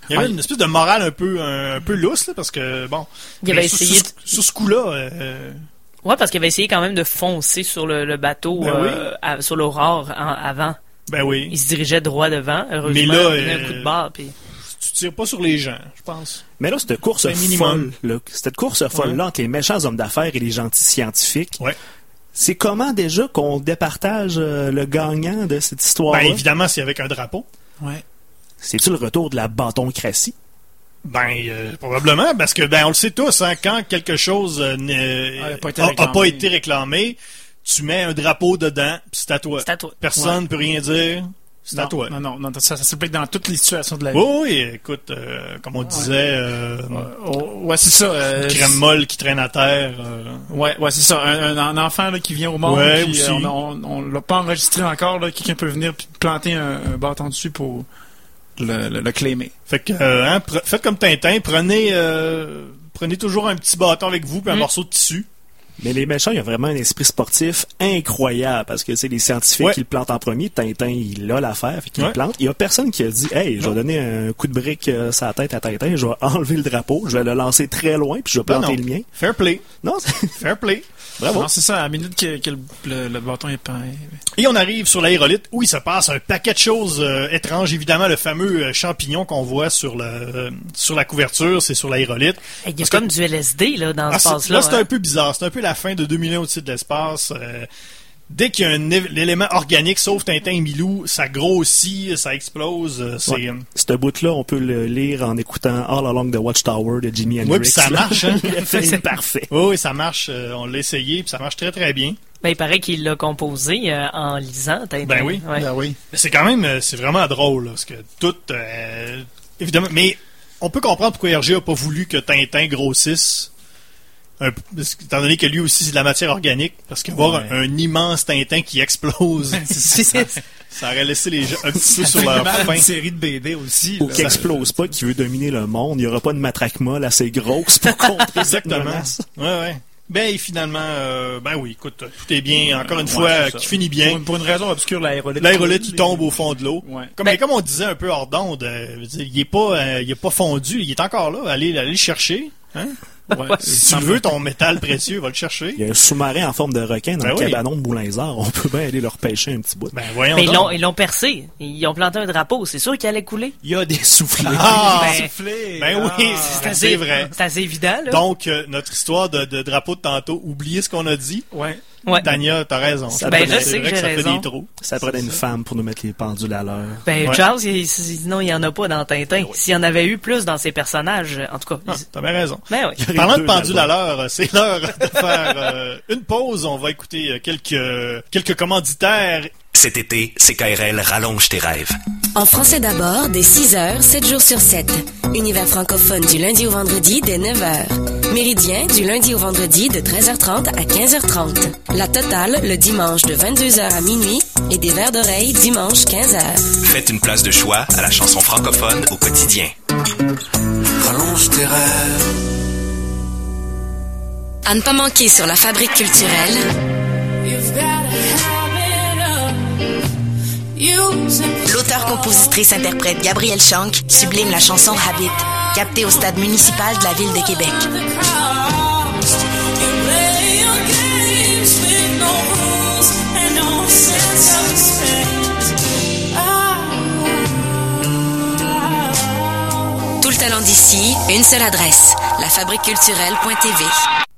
il y avait une espèce de morale un peu, un, un peu lousse là, parce que bon, Il avait sur- essayé ce coup-là, euh, Ouais, parce qu'il avait essayé quand même de foncer sur le, le bateau, Ben euh, à- sur l'aurore en- avant. ben oui, Il se dirigeait droit devant. Heureusement, Mais là, il a donné euh, un coup de barre. Puis... tu tires pas sur les gens, je pense. Mais là, cette course C'est un minimum. folle, là, cette course folle là entre les méchants hommes d'affaires et les gentils scientifiques, Ouais. c'est comment déjà qu'on départage euh, le gagnant de cette histoire Ben évidemment, c'est avec un drapeau. Ouais. C'est-tu le retour de la bâtoncratie? Ben, euh, probablement, parce que, ben, on le sait tous, hein, quand quelque chose euh, n'est- Ah, a pas été réclamé. pas été réclamé, tu mets un drapeau dedans, puis c'est à toi. C'est à toi. Personne ne peut rien dire, c'est à toi. Non, non, non, ça, ça s'applique dans toutes les situations de la vie. Oui, oui, écoute, euh, comme on disait, euh, Oh, ouais, c'est ça. euh, crème molle qui traîne à terre. euh, Ouais, ouais, c'est ça. Un, enfant là, qui vient au monde, Ouais, puis, aussi. euh, on, on, on l'a pas enregistré encore. là. Quelqu'un peut venir planter un, un bâton dessus pour le, le, le claimer. Fait que, euh, hein, pre- faites comme Tintin, prenez, euh, prenez toujours un petit bâton avec vous, puis un Mm. morceau de tissu. Mais les méchants, il y a vraiment un esprit sportif incroyable parce que c'est les scientifiques Ouais. qui le plantent en premier. Tintin, il a l'affaire, fait qu'il Ouais. plante. Il y a personne qui a dit Hey, je vais Non. donner un coup de brique euh, sur la tête à Tintin, je vais enlever le drapeau, je vais le lancer très loin, puis je vais Ben planter non. le mien. Fair play. Non, c'est- Fair play. Bravo. Non, c'est ça. À la minute que, que le, le- le bâton est peint. Et on arrive sur l'aérolite où il se passe un paquet de choses euh, étranges. Évidemment, le fameux euh, champignon qu'on voit sur, le, euh, sur la couverture, c'est sur l'aérolite. Il y a Parce que- comme du LSD là, dans Ah, ce passe-là. là, c'est hein. un peu bizarre. C'est un peu la fin de 2001 au-dessus de l'espace. Dès qu'il y a un é- l'élément organique, sauf Tintin et Milou, ça grossit, ça explose. euh, C'est... Ouais. Ce bout-là, on peut le lire en écoutant All Along the Watchtower de Jimi Hendrix. Oui, puis ça marche, hein? c'est parfait. Oui, oui, ça marche. euh, on l'a essayé, puis ça marche très, très bien. Ben, il paraît qu'il l'a composé euh, en lisant. Tintin. Ben oui. Ouais. oui. Mais c'est quand même, c'est vraiment drôle, là, parce que tout, euh, évidemment, mais on peut comprendre pourquoi Hergé a pas voulu que Tintin grossisse, un que- étant donné que lui aussi c'est de la matière organique, parce qu'avoir Ouais. un, un immense Tintin qui explose, ça, ça aurait laissé les gens un petit peu sur leur mal faim. une série de BD aussi. Ou qui explose pas, qui veut dominer le monde. Il n'y aura pas de matraque molle assez grosse pour contrer cette Exactement. menace. Ouais, ouais. Ben, et finalement, euh, ben oui, écoute, tout est bien, encore une Ouais, fois, qui finit Pour bien. une, pour une raison obscure, l'aérolite. L'aérolite, il tombe au fond de l'eau. Ouais. Comme, Ben- mais comme on disait un peu hors d'onde, euh, il est pas, euh, il est pas fondu, il est encore là. Allez, allez le chercher. Hein? Ouais. Si tu veux ton métal précieux, va le chercher. Il y a un sous-marin en forme de requin dans Ben le oui. cabanon de Boulinsard. On peut bien aller leur pêcher un petit bout. Ben voyons Mais ils l'ont, donc. ils l'ont percé. Ils ont planté un drapeau. C'est sûr qu'il allait couler. Il y a des soufflets. Ah! Ben, Soufflé. Ben oui, Ah. c'est vrai. C'est assez évident, là. Donc, euh, notre histoire de, de drapeau de tantôt, oubliez ce qu'on a dit. Ouais. Ouais. Tania, t'as raison. Ça Ben, prenait- je C'est sais vrai que j'ai ça fait raison. des trous. Ça prenait une femme pour nous mettre les pendules à l'heure. Ben, Ouais. Charles, il- sinon, il n'y en a pas dans Tintin. S'il y en avait eu plus dans ses personnages, en tout cas. Ah, T'as bien raison. Ben oui. Il Parlant de pendule à l'heure, c'est l'heure de faire euh, une pause. On va écouter euh, quelques, quelques commanditaires. Cet été, CKRL rallonge tes rêves. En français d'abord, dès 6h, 7 jours sur 7. Univers francophone du lundi au vendredi dès 9h. Méridien du lundi au vendredi de 13h30 à 15h30. La totale le dimanche de 22h à minuit et des verres d'oreille dimanche 15h. Faites une place de choix à la chanson francophone au quotidien. Rallonge tes rêves. À ne pas manquer sur la fabrique culturelle, l'auteur-compositrice-interprète Gabrielle Shank sublime la chanson Habit, captée au stade municipal de la ville de Québec. Tout le talent d'ici, une seule adresse, lafabriqueculturelle.tv.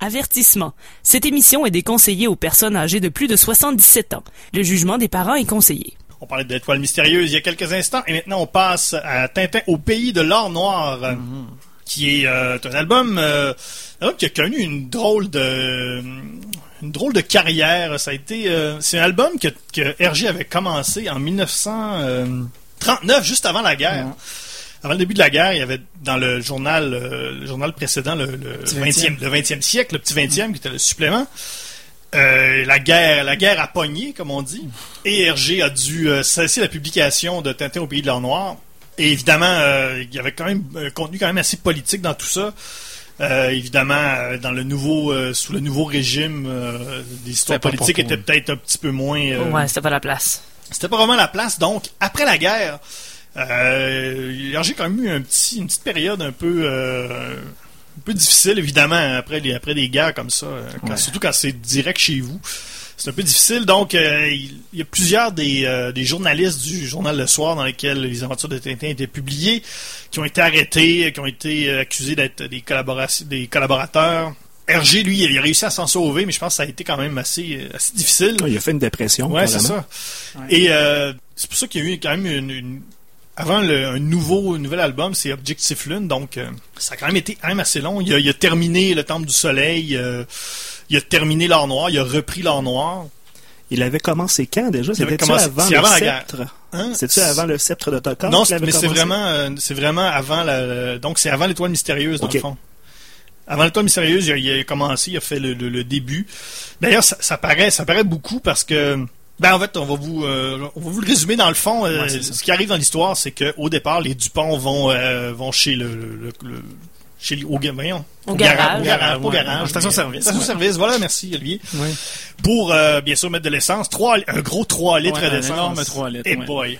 Avertissement. Cette émission est déconseillée aux personnes âgées de plus de 77 ans. Le jugement des parents est conseillé. On parlait de l'étoile mystérieuse il y a quelques instants. Et maintenant, on passe à Tintin au pays de l'or noir. euh, Qui est euh, un album, euh, qui a connu une drôle de une drôle de carrière. Ça a été, euh, c'est un album que, que Hergé avait commencé en 1939, juste avant la guerre. Avant le début de la guerre, il y avait dans le journal, euh, le journal précédent, le, le Petit 20e, le 20e siècle, le petit 20e, qui était le supplément. Euh, la guerre, la guerre a pogné, comme on dit, et Hergé a dû euh, cesser la publication de Tintin au pays de l'or noir. Et évidemment, euh, il y avait quand même un contenu quand même assez politique dans tout ça. Euh, évidemment, dans le nouveau, euh, sous le nouveau régime, euh, les histoires politiques étaient peut-être un petit peu moins. euh, Ouais, c'était pas la place. c'était pas vraiment la place. Donc, après la guerre, euh, Hergé a quand même eu un petit, une petite période un peu, euh, un peu difficile, évidemment, après, les, après des guerres comme ça, euh, quand- Ouais. surtout quand c'est direct chez vous. C'est un peu difficile. Donc, euh, il y a plusieurs des, euh, des journalistes du journal Le Soir dans lesquels les aventures de Tintin étaient publiées, qui ont été arrêtés, qui ont été accusés d'être des, des collaborateurs. Hergé, lui, il a réussi à s'en sauver, mais je pense que ça a été quand même assez, assez difficile. Il a fait une dépression. Ouais, c'est ça. Et euh, c'est pour ça qu'il y a eu quand même une, une- avant le, un nouveau un nouvel album, c'est Objectif Lune, donc euh, ça a quand même été quand même assez long. Il a, il a terminé le Temple du Soleil, euh, il a terminé l'Or Noir, il a repris l'Or Noir. Il avait commencé quand déjà? C'était-tu commencé- avant c'est le avant sceptre? Hein? C'est-tu avant le sceptre de Tokar Non, c'est- mais c'est vraiment, euh, c'est vraiment avant la, donc c'est avant l'étoile mystérieuse dans le fond. Avant l'étoile mystérieuse, il a, il a commencé, il a fait le, le- le début. D'ailleurs, ça, ça paraît, ça paraît beaucoup parce que, ben en fait, on va vous, euh, on va vous le résumer dans le fond. euh, Ouais, ce qui arrive dans l'histoire, c'est que au départ, les Dupont vont, euh, vont chez le, le- le- chez les- au, voyons, Au gara- garage. au garage, Ouais, au garage, ouais, station-service. station service. Voilà, merci Olivier. Oui. Pour euh, bien sûr mettre de l'essence, trois, un gros 3 litres Ouais, un d'essence. énorme 3 litres, Et ouais. boy.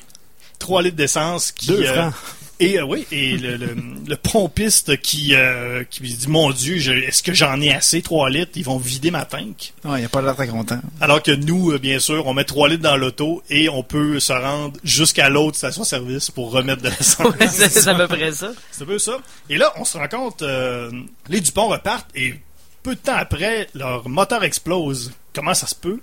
3 litres d'essence qui Deux euh, francs. et euh, oui, et le, le, le pompiste qui, euh, qui dit Mon Dieu, je- est-ce que j'en ai assez 3 litres? Ils vont vider ma tank. Ouais, il a pas l'air très content. Alors que nous, euh, bien sûr, on met 3 litres dans l'auto et on peut se rendre jusqu'à l'autre station-service pour remettre de l'essence. Ouais, c'est c'est à peu près ça. C'est un peu ça. Et là, on se rend compte, euh, les Dupont repartent et peu de temps après, leur moteur explose. Comment ça se peut?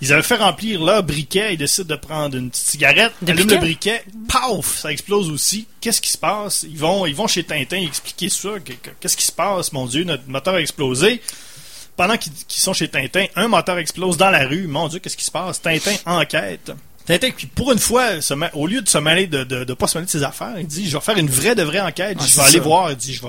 Ils avaient fait remplir leur briquet, ils décident de prendre une petite cigarette, De allument briquet? le briquet, paf, ça explose aussi. Qu'est-ce qui se passe? Ils vont, ils vont chez Tintin expliquer ça. Que- que- Qu'est-ce qui se passe? Mon Dieu, notre moteur a explosé. Pendant qu'ils sont chez Tintin, un moteur explose dans la rue. Mon Dieu, qu'est-ce qui se passe? Tintin enquête. Tintin, puis pour une fois, se au lieu de se mêler de, de, de pas se mêler de ses affaires, il dit, je vais faire une vraie de vraie enquête. Ah, je vais aller ça. voir. Il dit, je vais,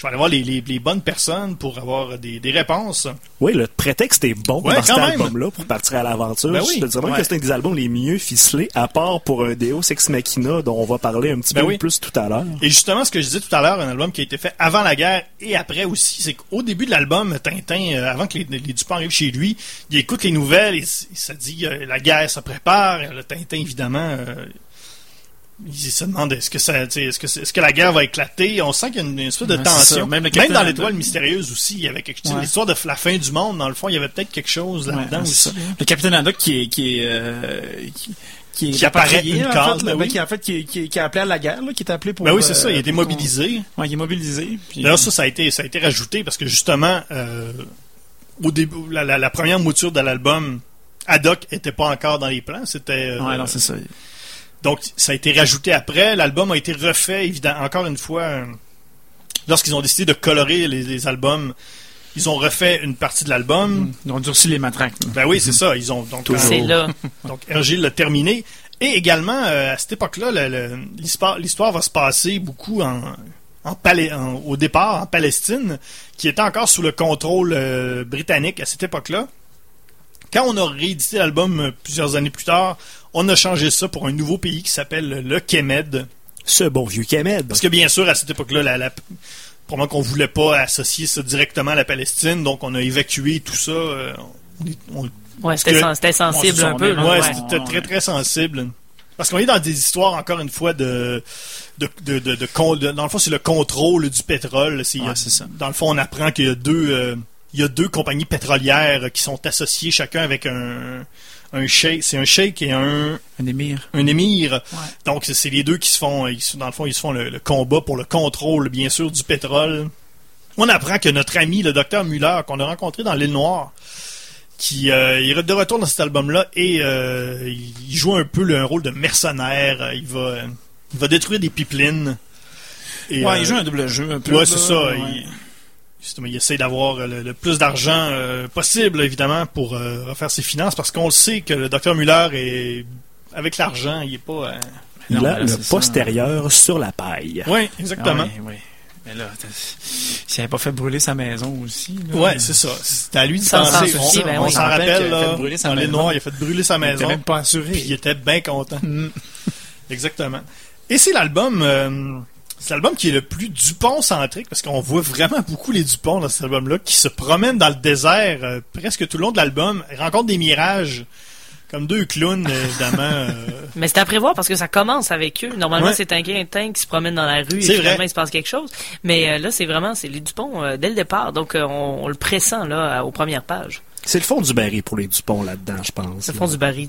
je vais aller voir les, les, les bonnes personnes pour avoir des, des réponses. Oui, le prétexte est bon Ouais, dans cet album-là pour partir à l'aventure. Ben oui. Je te dirais même Ouais. que c'est un des albums les mieux ficelés, à part pour un Deus Ex Machina dont on va parler un petit Ben peu oui. plus tout à l'heure. Et justement, ce que je disais tout à l'heure, un album qui a été fait avant la guerre et après aussi, c'est qu'au début de l'album, Tintin, euh, avant que les, les Dupont arrivent chez lui, il écoute les nouvelles et il se dit euh, la guerre se prépare. Le Tintin, évidemment, euh, il se demande est-ce que ça, est-ce que, est-ce que la guerre va éclater? On sent qu'il y a une, une espèce de Ouais, tension. Même dans l'étoile mystérieuse aussi, il y avait quelque chose. Ouais. L'histoire de la fin du monde, dans le fond, il y avait peut-être quelque chose là-dedans c'est aussi. ça. Le capitaine Haddock qui est, qui est, euh, qui, qui est Qui apparaît une en case, fait, ben là, oui. qui, en fait, qui, qui, qui est appelé à la guerre, là, qui est appelé pour. Ben oui, c'est ça, il a euh, été pour- mobilisé. Ouais, il est mobilisé. Puis, D'ailleurs, ça, ça a été, ça a été rajouté parce que justement, euh, au début, la, la- la première mouture de l'album, Haddock était pas encore dans les plans. C'était euh, ouais, non, c'est ça. Donc ça a été rajouté après. L'album a été refait, évidemment, encore une fois, euh, lorsqu'ils ont décidé de colorer les, les albums. Ils ont refait une partie de l'album. Ils ont durci les matraques. Ben oui, c'est ça. Ils ont donc Toujours. euh, C'est là. donc Hergé l'a terminé. Et également, euh, à cette époque-là, l'histoire va se passer beaucoup en, en, Palais- en- au départ en Palestine, qui était encore sous le contrôle euh, britannique à cette époque-là. Quand on a réédité l'album plusieurs années plus tard, on a changé ça pour un nouveau pays qui s'appelle le Kemed. Ce bon vieux Kemed. Parce que bien sûr, à cette époque-là, la, la, probablement qu'on voulait pas associer ça directement à la Palestine, donc on a évacué tout ça. euh, on- on- Ouais, c'était que- sen- c'était sensible un peu. là, Ouais, ouais. c'était très très sensible. Parce qu'on est dans des histoires, encore une fois, de. de, de, de, de con- de- dans le fond, c'est le contrôle du pétrole. Ouais, c'est ça. Dans le fond, on apprend qu'il y a deux. euh, il y a deux compagnies pétrolières qui sont associées chacun avec un. Un sheikh, c'est un sheikh et un, Un émir. un émir. Donc, c'est- les deux qui se font, ils dans le fond, ils se font le, le combat pour le contrôle, bien sûr, du pétrole. On apprend que notre ami, le docteur Muller, qu'on a rencontré dans l'île Noire, qui euh, il est de retour dans cet album-là et euh, il joue un peu le, un rôle de mercenaire. Euh, Il va, il va détruire des pipelines. Et, Ouais, euh, il joue un double jeu un peu. Ouais, c'est ça. ouais. Il, justement, il essaie d'avoir euh, le, le plus d'argent euh, possible, évidemment, pour euh, refaire ses finances, parce qu'on le sait que le docteur Muller est avec l'argent, il est pas. euh, Il Non, a le ça. postérieur sur la paille. Oui, Ah, exactement. ouais. Mais là, s'il avait pas fait brûler sa maison aussi. Là, Ouais, c'est ça. C'est à lui de penser. s'en On, soucier, ben on oui. s'en rappelle fait là, brûler sa dans les maison. Noirs, il a fait brûler sa Il était maison. même pas assuré. Puis il était bien content. Mm. Exactement. Et c'est l'album, euh, c'est l'album qui est le plus Dupont-centrique, parce qu'on voit vraiment beaucoup les Dupont dans cet album-là, qui se promènent dans le désert euh, presque tout le long de l'album, ils rencontrent des mirages, comme deux clowns, euh, évidemment. euh, Mais c'est à prévoir parce que ça commence avec eux. Normalement, Ouais. c'est un Quintin qui se promène dans la rue et C'est finalement, vrai. il se passe quelque chose. Mais euh, là, c'est vraiment, c'est les Dupont euh, dès le départ. Donc, euh, on, on le pressent là aux premières pages. C'est le fond du baril pour les Dupont là-dedans, je pense. C'est le fond du baril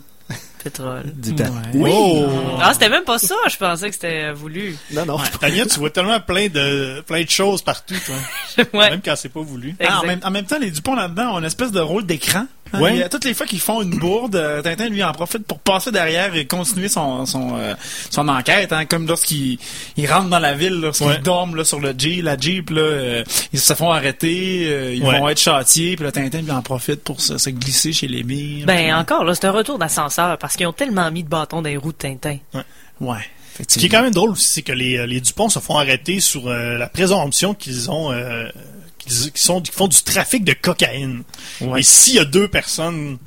pétrole. Du Ouais. Oui. Oh! Ah, c'était même pas ça. Je pensais que c'était euh, voulu. Non, non. Tania, tu vois tellement plein de, plein de choses partout, toi. ouais. Même quand c'est pas voulu. Ah, en, Exact. même, en même temps, les Dupont là-dedans ont une espèce de rôle d'écran. Ouais. il y a- toutes les fois qu'ils font une bourde, euh, Tintin lui en profite pour passer derrière et continuer son son, euh, son enquête, hein, comme lorsqu'il il rentre dans la ville, lorsqu'ils Ouais. dorment là, sur le Jeep, la Jeep, là, euh, ils se font arrêter, euh, ils Ouais. vont être châtiés, puis le Tintin lui en profite pour se, se glisser chez les mires. Ben encore, là, c'est un retour d'ascenseur parce qu'ils ont tellement mis de bâtons dans les roues de Tintin. ouais. Ce qui est quand même drôle aussi, c'est que les, les Dupont se font arrêter sur euh, la présomption qu'ils ont euh, sont qu'ils font du trafic de cocaïne. Ouais. Et s'il y a deux personnes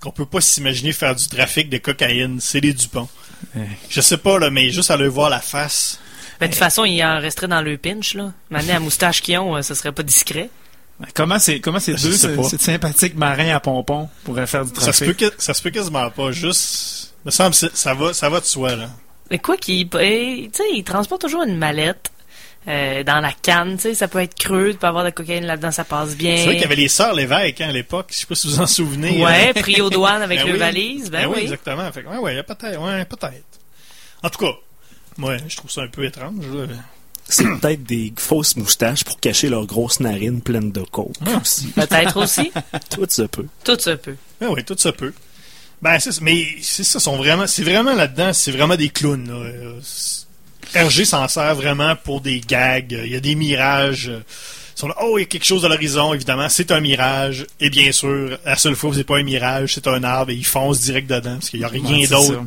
qu'on peut pas s'imaginer faire du trafic de cocaïne, c'est les Dupont. Ouais. Je sais pas là, mais juste à le voir la face. Ben, de toute façon, ils en resteraient dans le pinch, là. Maintenant, à moustache qu'ils ont, euh, ce serait pas discret. Comment c'est comment ces Je deux sais ce- pas. ces sympathiques marins à pompons pourraient faire du Ça se trafic? peut que ça se peut quasiment pas. Juste, me semble que ça va ça va de soi là. Mais quoi qu'ils, eh, tu sais, ils transportent toujours une mallette. Euh, dans la canne, tu sais, ça peut être creux, tu peux avoir de la cocaïne là-dedans, ça passe bien. C'est vrai qu'il y avait les sœurs Lévesque hein, à l'époque. Je sais pas si vous en souvenez. Ouais, hein. pris aux douanes avec Ben le oui. valise, ben, Ben oui, oui. exactement. Fait que, ouais, ouais, peut-être, ouais, peut-être. En tout cas, moi, je trouve ça un peu étrange. là. C'est peut-être des fausses moustaches pour cacher leurs grosses narines pleines de coke. aussi. Peut-être aussi. Tout se peut. Tout se peut. Ben oui, tout ça peut. Ben, c'est ça. Mais c'est ça, sont vraiment, c'est vraiment là-dedans, c'est vraiment des clowns. Là. RG s'en sert vraiment pour des gags. Il y a des mirages. Ils sont là, oh, il y a quelque chose à l'horizon, évidemment, c'est un mirage. Et bien sûr, la seule fois où c'est pas un mirage, c'est un arbre et ils foncent direct dedans parce qu'il n'y a rien Ouais, d'autre.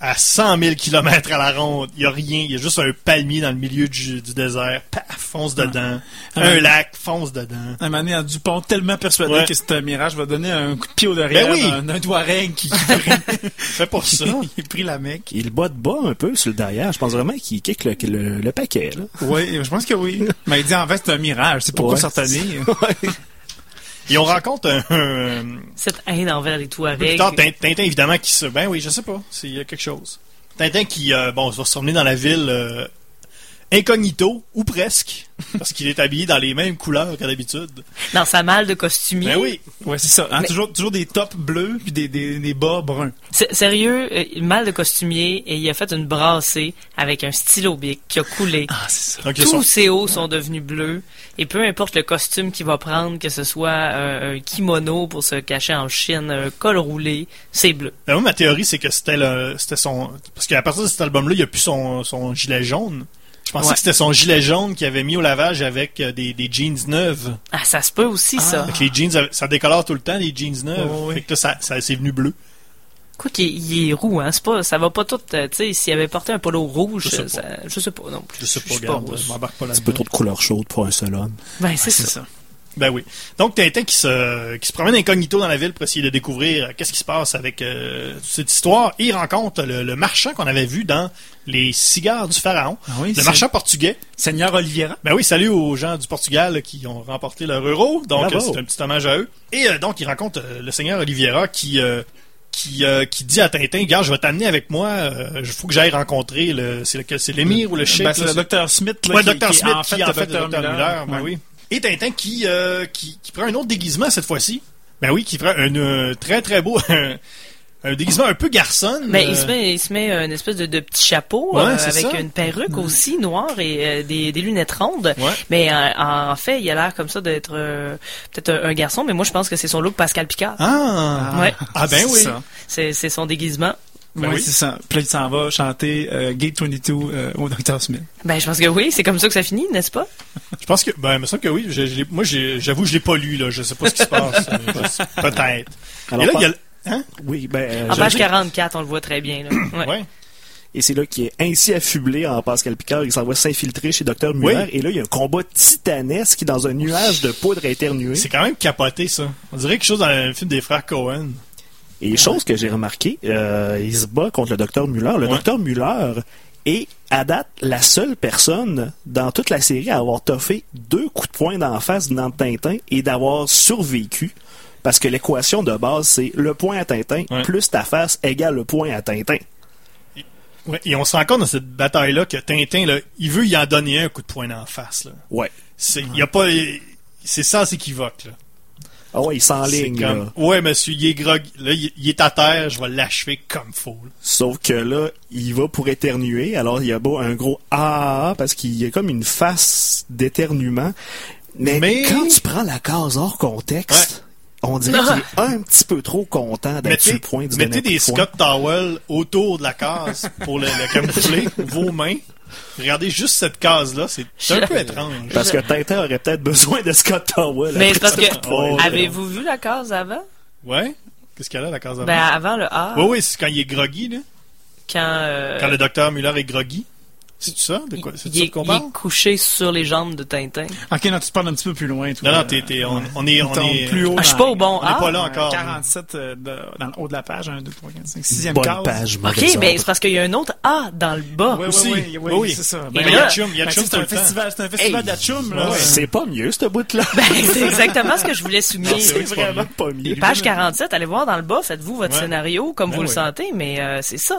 À 100 000 km à la ronde. Il n'y a rien. Il y a juste un palmier dans le milieu du, du désert. Paf, fonce dedans. Ah. Un lac, fonce dedans. Un moment donné, à Dupont, tellement persuadé Ouais. que c'est un mirage, va donner un coup de pied au derrière Ben oui. d'un Touareg qui, Fais pour ça. qui prit la mec. Il botte bas un peu sur le derrière. Je pense vraiment qu'il kick le, le, le paquet. Là. Oui, je pense que oui. Mais il dit en fait c'est un mirage. C'est pourquoi Ouais. s'en. Et on rencontre un... un- Cette haine envers les Touaregs. Tintin, évidemment, qui se... Ben oui, je sais pas. C'est- Il y a quelque chose. Tintin qui, euh, bon, va se promener dans la ville euh, incognito, ou presque, parce qu'il est habillé dans les mêmes couleurs que d'habitude. Dans sa malle de costumier. Ben oui. Ouais, c'est ça. hein, Mais- toujours, toujours des tops bleus puis des, des, des bas bruns. S- Sérieux, euh, mal de costumier et il a fait une brassée avec un stylo bic qui a coulé. Ah, c'est ça. Tous ses hauts sont devenus bleus et peu importe le costume qu'il va prendre, que ce soit un, un kimono pour se cacher en Chine, un col roulé, c'est bleu. Ben, moi, ma théorie, c'est que c'était le, c'était son, parce qu'à partir de cet album-là, il n'y a plus son, son gilet jaune. Je pensais Ouais. que c'était son gilet jaune qu'il avait mis au lavage avec euh, des, des jeans neuves. Ah, ça se peut aussi, ça. Les jeans, avaient- ça décolore tout le temps, les jeans neuves. Oh, oui. Fait que là, ça, ça c'est venu bleu. Quoi qu'il il est roux, hein, c'est pas, ça va pas tout, euh, tu sais, s'il avait porté un polo rouge, Je sais pas. ça- je sais pas non plus. Je sais pas, pas je rousse. m'embarque pas Un là-dedans. peu trop de couleur chaude pour un seul homme. Ben, c'est C'est ça. ça. Ben oui. Donc Tintin qui se, qui se promène incognito dans la ville pour essayer de découvrir euh, qu'est-ce qui se passe avec euh, cette histoire. Et il rencontre le, le marchand qu'on avait vu dans Les cigares du pharaon. Ah oui, le marchand portugais. Seigneur Oliveira. Ben oui, salut aux gens du Portugal là, qui ont remporté leur euro. Donc euh, c'est un petit hommage à eux. Et euh, donc il rencontre le seigneur Oliveira qui qui, euh, qui dit à Tintin, gars, je vais t'amener avec moi. Il faut que j'aille rencontrer le c'est l'émir ou le cheikh Ben, c'est le docteur Smith. Là, Ouais, qui, Dr. qui, Smith en fait, qui en le fait le Dr. Dr. Muller, ben oui. Et Tintin qui, euh, qui, qui prend un autre déguisement cette fois-ci. Ben oui, qui prend un euh, très très beau un, déguisement un peu garçon. Mais euh, il se met, il se met une espèce de, de petit chapeau Ouais, euh, avec ça. une perruque aussi noire et euh, des, des lunettes rondes. Ouais. Mais euh, en fait, il a l'air comme ça d'être euh, peut-être un, un garçon, mais moi je pense que c'est son look Pascal Picard. Ah, Ouais. ah ben oui. c'est son déguisement. Ben oui, oui. c'est ça. Puis il s'en va chanter euh, Gate 22 euh, au Dr. Smith. Ben je pense que oui, c'est comme ça que ça finit, n'est-ce pas? Je pense que ben il me semble que oui. Je- moi j'ai- j'avoue je l'ai pas lu là. Je sais pas ce qui se passe. Peut-être. Alors, Et là par- il y a le- hein? Oui, ben, euh, En page 44, on le voit très bien. Là. Ouais. Ouais. Et c'est là qu'il est ainsi affublé en Pascal Picard. Il s'en va s'infiltrer chez Dr. Muller. Oui. Et là, il y a un combat titanesque dans un nuage de poudre éternuée. C'est quand même capoté ça. On dirait quelque chose dans le film des frères Cohen. Et chose que j'ai remarqué, euh, il se bat contre le docteur Muller. Le Ouais. docteur Muller est, à date, la seule personne dans toute la série à avoir toffé deux coups de poing d'en face dans Tintin et d'avoir survécu. Parce que l'équation de base, c'est le point à Tintin Ouais. plus ta face égale le point à Tintin. Ouais, et on se rend compte dans cette bataille-là que Tintin, là, il veut y en donner un coup de poing en face. Là. Ouais. C'est, y a pas, c'est sans équivoque. Là. Ah ouais, il s'enligne. comme, ouais, monsieur, il est grog, là, il, est à terre, je vais l'achever comme là. Sauf que là, il va pour éternuer. Alors, il y a beau un gros ah parce qu'il y a comme une face d'éternuement. Mais, Mais- quand tu prends la case hors contexte, on dirait qu'il est un petit peu trop content d'être sur le point du mettez des Scott Towel autour de la case pour le, le camoufler, vos mains. Regardez juste cette case-là, c'est c'est un peu étrange. Parce que Tintin aurait peut-être besoin de Scott Towel. Mais parce ce que, avez-vous vu la case avant? Ouais? Qu'est-ce qu'il y a là, la case avant? Ben, avant le A, oui, oui, c'est quand il est groggy, là. quand, euh, Quand le docteur Muller est groggy. C'est ça? De quoi? C'est il, ça est, qu'on il parle? est couché sur les jambes de Tintin. Ok, non, tu te parles un petit peu plus loin. toi. Non, non, t'es, t'es- on, on est, on Tombe est, plus haut. Ah, je suis dans- pas au bon on est A. pas là euh, encore. 47 euh, de- dans le haut de la page, 1, 2, 3, 4, 5, 6e Bonne case. page, Ok, mais c'est parce qu'il y a un autre A dans le bas. Oui, Aussi. oui, oui, oui, Oui. c'est ça. Ben, il y a Chum, il y a ben, Chum c'est tout un le festival, c'est un festival d'Achum, là. Ouais. C'est pas mieux, ce bout-là. Ben, c'est exactement ce que je voulais souligner. c'est vraiment pas mieux. Page 47, allez voir dans le bas, faites-vous votre scénario comme Ben vous le sentez, mais euh, c'est ça.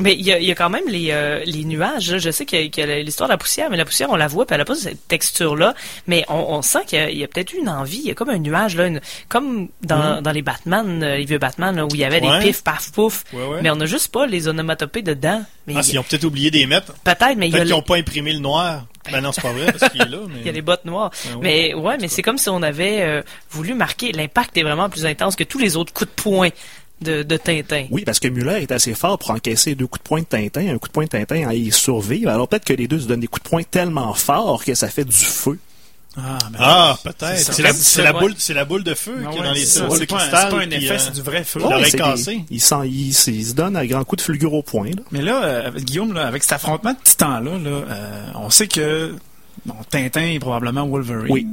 Mais il y a, y a quand même les, euh, les nuages. Je sais qu'il y a, a l'histoire de la poussière, mais la poussière, on la voit, puis elle a pas cette texture-là. Mais on, on sent qu'il y a, peut-être eu une envie. Il y a comme un nuage, là, une- comme dans, dans les Batman, euh, les vieux Batman, là, où il y avait Mm. Ouais. des pifs, paf, pouf. Ouais, ouais. Mais on n'a juste pas les onomatopées dedans. Mais Ah, il ils ont peut-être oublié des mettre. peut-être, mais il y a Peut-être le- qu'ils n'ont pas imprimé le noir. Ben non, c'est pas vrai, parce qu'il est là. Mais... il y a les bottes noires. Oui. Mais ouais, mais c'est comme si on avait euh, voulu marquer l'impact est vraiment plus intense que tous les autres coups de poing de, de Tintin. Oui, parce que Muller est assez fort pour encaisser deux coups de poing de Tintin, un coup de poing de Tintin, il survit. Alors peut-être que les deux se donnent des coups de poing tellement forts que ça fait du feu. Ah, ben, Ah, peut-être. C'est la, boule, c'est la boule de feu Ah qui est ouais, dans les c'est pas pas un effet, euh, c'est du vrai feu. cassé. il, il, se donne un grand coup de fulgure au poing. là. Mais là, euh, Guillaume, là, avec cet affrontement de titans-là, là, euh, on sait que bon, Tintin est probablement Wolverine. Oui.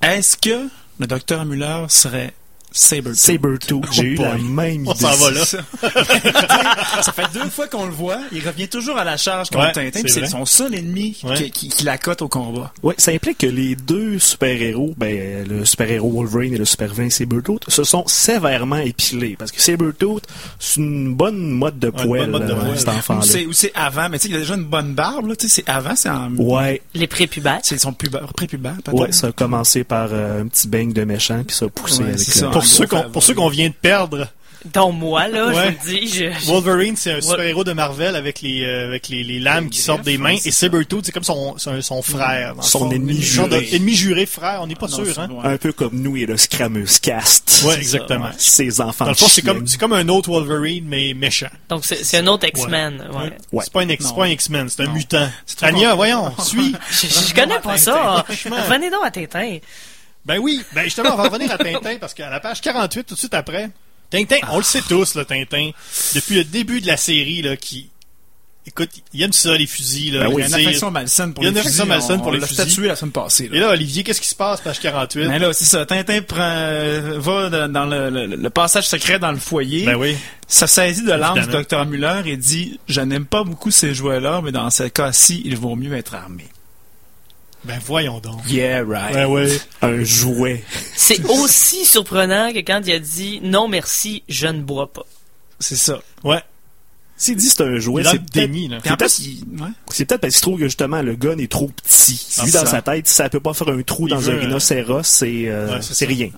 Est-ce que le docteur Muller serait Sabretooth? Sabretooth, j'ai eu boy. la même On idée. s'en va là. Ça. ça fait deux fois qu'on le voit. Il revient toujours à la charge contre Ouais, Tintin. c'est puis C'est vrai. son seul ennemi Ouais. qui, qui, qui la cote au combat. Oui, ça implique que les deux super-héros, ben, le super-héros Wolverine et le super-vilain Sabretooth, se sont sévèrement épilés. Parce que Sabretooth, c'est une bonne mode de poêle, bonne mode de euh, poêle. cet enfant-là. c'est, ou c'est avant, mais tu sais, il a déjà une bonne barbe. Là, tu sais, c'est avant, c'est en... Ouais, Les prépubères. C'est son pubère, prépubère, peut-être. ouais, ça a commencé par euh, un petit beigne de méchant, puis ça a poussé Ouais, avec le... Pour ceux qu'on, pour ceux qu'on vient de perdre, Dont moi, là, Ouais. je vous le dis, je, je- Wolverine, c'est un super-héros de Marvel avec les, euh, avec les, les lames qui sortent des mains. Et Sabretooth, c'est comme son, son, son frère. Son ennemi juré. de- Ennemi juré, frère, on n'est pas Non, sûr, hein. ouais. Un peu comme nous et le Scramus Cast. Ouais, exactement. Ces enfants Dans le fond, c'est comme, c'est comme un autre Wolverine, mais méchant. donc c'est c'est un autre X-Men. Ouais. Ouais. C'est pas un X, c'est Non. pas un X-Men, c'est un Non. mutant. Con- voyons, suis. Je, connais pas ça. Revenez donc à Tintin. Ben oui, ben justement, on va revenir à Tintin parce qu'à la page 48, tout de suite après, Tintin, on le sait tous, là, Tintin, depuis le début de la série, là, qui, écoute, il aime ça, les fusils, là. Ben Il y a une affection malsaine pour Il y a les une fusils. affection malsaine on- pour les on l'a fusils. statué la semaine passée. Là. Et là, Olivier, qu'est-ce qui se passe, page 48? Mais là, c'est ça. Tintin prend, euh, va dans, le, le- le passage secret dans le foyer. Ben oui. Ça saisit de l'âme du docteur Muller et dit Je n'aime pas beaucoup ces jouets-là, mais dans ce cas-ci, il vaut mieux être armé. Ben voyons donc. Yeah, right. Ben ouais. Un jouet. C'est aussi surprenant que quand il a dit non merci, je ne bois pas. C'est ça. Ouais. S'il dit c'est un jouet, c'est déni, là. Peut-être- ouais. c'est peut-être parce qu'il trouve que justement le gun est trop petit. Ah, Lui, ça. dans sa tête, si ça peut pas faire un trou Il dans veut, un rhinocéros, c'est euh, Ouais, rien.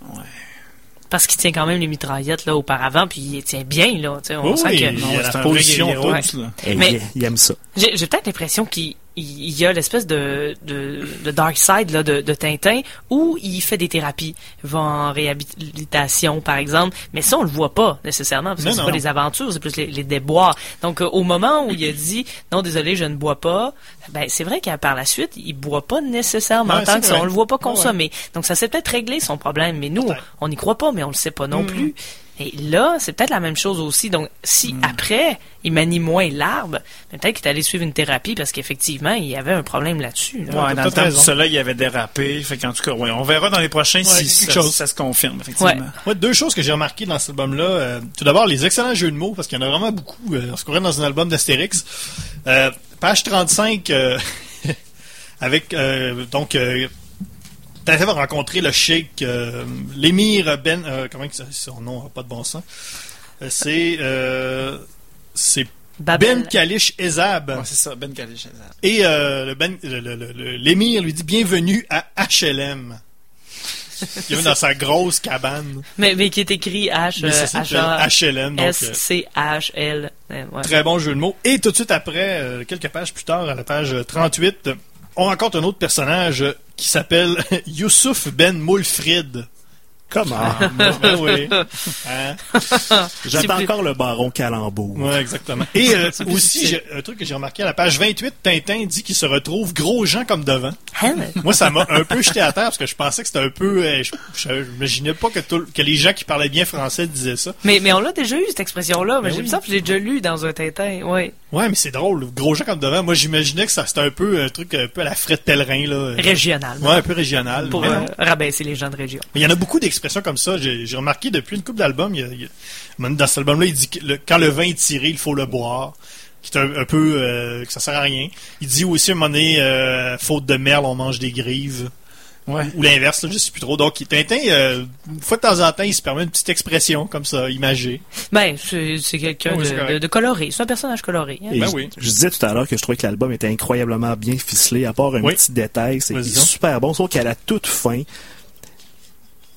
Parce qu'il tient quand même les mitraillettes là auparavant, puis il tient bien là. On Oui, sent que Il a la c'est un position Mais- il, aime ça. j'ai peut-être l'impression qu'il il y a l'espèce de, de, de dark side là, de, de Tintin où il fait des thérapies, il va en réhabilitation par exemple, mais ça on le voit pas nécessairement parce que c'est pas les aventures, c'est plus les, les déboires. Donc euh, au moment où il a dit non désolé je ne bois pas, ben c'est vrai qu'à par la suite il boit pas nécessairement Ouais, tant que ça, on le voit pas ouais. consommer. Donc ça s'est peut-être réglé son problème, mais nous on n'y croit pas, mais on le sait pas non Mm. plus. Et là, c'est peut-être la même chose aussi. Donc, si après, il manie moins l'arbre, ben, peut-être qu'il est allé suivre une thérapie parce qu'effectivement, il y avait un problème là-dessus. là. Ouais, dans le peut-être temps soleil, il avait dérapé. Fait qu'en tout cas, ouais, on verra dans les prochains si quelque ça, chose. ça se confirme, effectivement. Moi, deux choses que j'ai remarquées dans cet album-là. euh, tout d'abord, les excellents jeux de mots, parce qu'il y en a vraiment beaucoup. Euh, on se courait dans un album d'Astérix. Euh, page 35, euh, avec, euh, donc, Tintin va rencontrer le sheikh, euh, l'émir Ben, euh, comment que ça- son nom n'a pas de bon sens. Euh, c'est, euh, c'est. Ben Kalish Ezab. Ouais, c'est ça, Ben Kalish. Et euh, le ben, le- le- le- l'émir lui dit bienvenue à HLM. Il est dans sa grosse cabane. Mais, mais qui est écrit H, Mais ça euh, s'appelle H, HLM. Donc, S, C, H, L. Ouais. très bon jeu de mots. Et tout de suite après, quelques pages plus tard, à la page 38, on rencontre un autre personnage euh, qui s'appelle Youssouf Ben Moulfrid. Comment? Ben oui. Hein? J'attends encore le baron Calembour. Ouais, exactement. Et euh, aussi, un truc que j'ai remarqué à la page 28, Tintin dit qu'il se retrouve gros gens comme devant. Hein? Moi, ça m'a un peu jeté à terre parce que je pensais que c'était un peu. euh, je m'imaginais pas que, tout le- que les gens qui parlaient bien français disaient ça. Mais, mais on l'a déjà eu, cette expression-là. Mais Ben j'ai oui. ça je l'ai déjà lu dans un Tintin. Ouais. Ouais, mais c'est drôle. Gros gens comme devant. Moi, j'imaginais que ça c'était un peu un truc un peu à la Fred Pellerin là. Euh, Régional. Ouais, un peu régional. Pour Mais euh, rabaisser les gens de région. Mais il y en a beaucoup d'expressions comme ça. J'ai remarqué depuis une couple d'albums, dans cet album-là, il dit que le- quand le vin est tiré, il faut le boire. Qui est un, un peu euh, que ça sert à rien. Il dit aussi à un moment donné, euh, faute de merle, on mange des grives. Ouais. Ou l'inverse, là, je sais plus trop. Donc, Tintin, euh, une fois de temps en temps, il se permet une petite expression comme ça, imagée. Ben, c'est quelqu'un Oui, de, coloré. C'est un personnage coloré. hein. Ben je, oui. je disais tout à l'heure que je trouvais que l'album était incroyablement bien ficelé, à part un Oui. petit détail, c'est super bon, sauf qu'à la toute fin,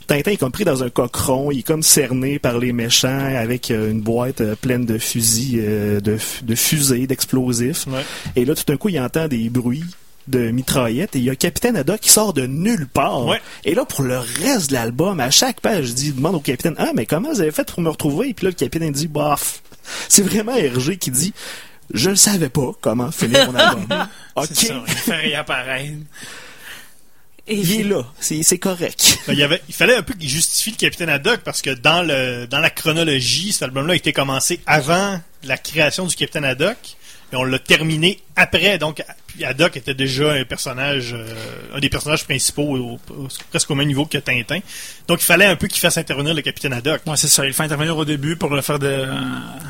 Tintin est comme pris dans un cochon, il est comme cerné par les méchants avec euh, une boîte euh, pleine de fusils, euh, de, fusées, d'explosifs. Ouais. Et là, tout d'un coup, il entend des bruits de mitraillettes et il y a Capitaine Haddock qui sort de nulle part. Ouais. Et là, pour le reste de l'album, à chaque page, je dis, demande au capitaine, ah, mais comment vous avez fait pour me retrouver? Et puis là, le capitaine dit, bof. C'est vraiment Hergé qui dit, je ne savais pas comment finir mon album. ok. Ça, il fait réapparaître. Et Il est là. C'est correct. Ben, il, y avait, il fallait un peu qu'il justifie le capitaine Haddock parce que dans le dans la chronologie, cet album-là a été commencé avant la création du capitaine Haddock et on l'a terminé après. Donc, Haddock était déjà un personnage, euh, un des personnages principaux, au- au- presque au même niveau que Tintin. Donc, il fallait un peu qu'il fasse intervenir le capitaine Haddock. Ouais, c'est ça. Il fait intervenir au début pour le faire de, euh,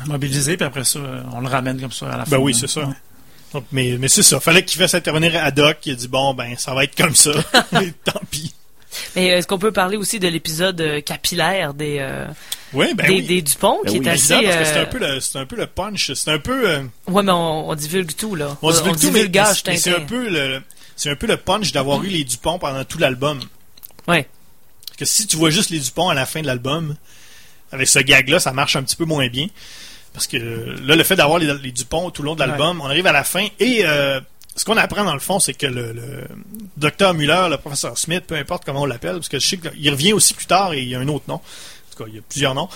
mobiliser, puis après ça, euh, on le ramène comme ça à la fin. Ben oui, c'est ça. Ouais. Donc, mais mais c'est ça. Fallait qu'il fasse intervenir Haddock. Il a dit bon, ben ça va être comme ça. Tant pis. Mais est-ce qu'on peut parler aussi de l'épisode euh, capillaire des, euh, Oui, ben des, oui. des Dupont, Ben qui oui, est assez... parce que c'est euh, un peu le c'est un peu le punch. C'est un peu euh, Ouais, mais on, on divulgue tout, là. On divulgue tout, mais, c'est un peu le, c'est un peu le punch d'avoir eu les Dupont pendant tout l'album. Ouais. Parce que si tu vois juste les Dupont à la fin de l'album, avec ce gag-là, ça marche un petit peu moins bien. Parce que euh, là, le fait d'avoir les, les Dupont tout le long de l'album, on arrive à la fin et euh, ce qu'on apprend dans le fond, c'est que le, le docteur Muller, le professeur Smith, peu importe comment on l'appelle, parce que je sais qu'il revient aussi plus tard et il y a un autre nom. En tout cas, il y a plusieurs noms.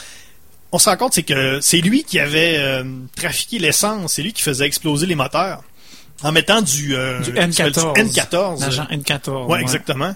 On se rend compte, c'est que c'est lui qui avait euh, trafiqué l'essence, c'est lui qui faisait exploser les moteurs en mettant du, euh, Du ça s'appelle N14. du N14. L'agent N14. Ouais, exactement.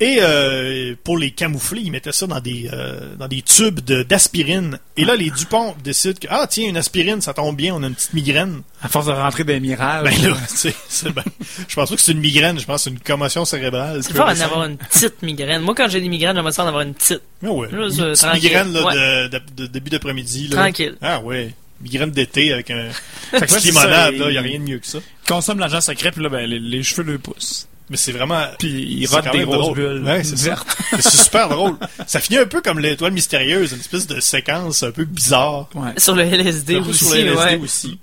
Et euh, pour les camoufler, ils mettaient ça dans des euh, dans des tubes de- d'aspirine. Et là, les Dupont décident que ah tiens une aspirine, ça tombe bien, on a une petite migraine. À force de rentrer des mirages. Ben là, tu sais, c'est- ben, je pense pas que c'est une migraine, je pense que c'est une commotion cérébrale. C'est fort d'en avoir une petite migraine. Moi, quand j'ai des migraines, j'aimerais ça en avoir une petite. Ah ouais. Là, Une petite migraine là, Ouais. de, de- de début d'après-midi. là. Tranquille. Ah ouais. Migraine d'été avec un Fait que petite ouais, c'est limonade, il- y a rien de mieux que ça. Consomme l'agent secret, puis là, ben, les, les cheveux le poussent. Mais c'est vraiment. Puis il rote des grosses drôle. bulles Ouais, c'est ça. c'est super drôle. Ça finit un peu comme l'étoile mystérieuse, une espèce de séquence un peu bizarre. Ouais. Sur le LSD aussi, sur le LSD ouais. aussi.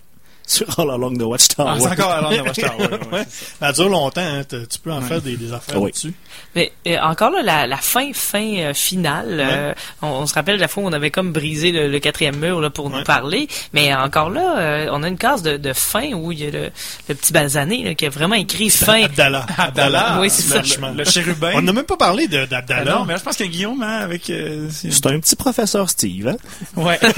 Sur All Along the Watchtower. Ah, c'est encore à l'ordre de Watchtower, ouais, ça. Dure longtemps, hein. Tu peux en Ouais. faire des, des affaires Oui. dessus. Mais euh, encore là, la, la fin, fin euh, finale, euh, on, on se rappelle la fois où on avait comme brisé le, le quatrième mur là, pour Ouais. nous parler, mais encore là, euh, on a une case de, de fin où il y a le, le petit basané là, qui a vraiment écrit fin. Abdallah. Abdallah, Oui, c'est ça. Le chérubin. On n'a même pas parlé de- Ah d'Abdallah. non, mais je pense que Guillaume, hein, avec... euh, c'est- C'est un petit professeur Steve, hein? ouais.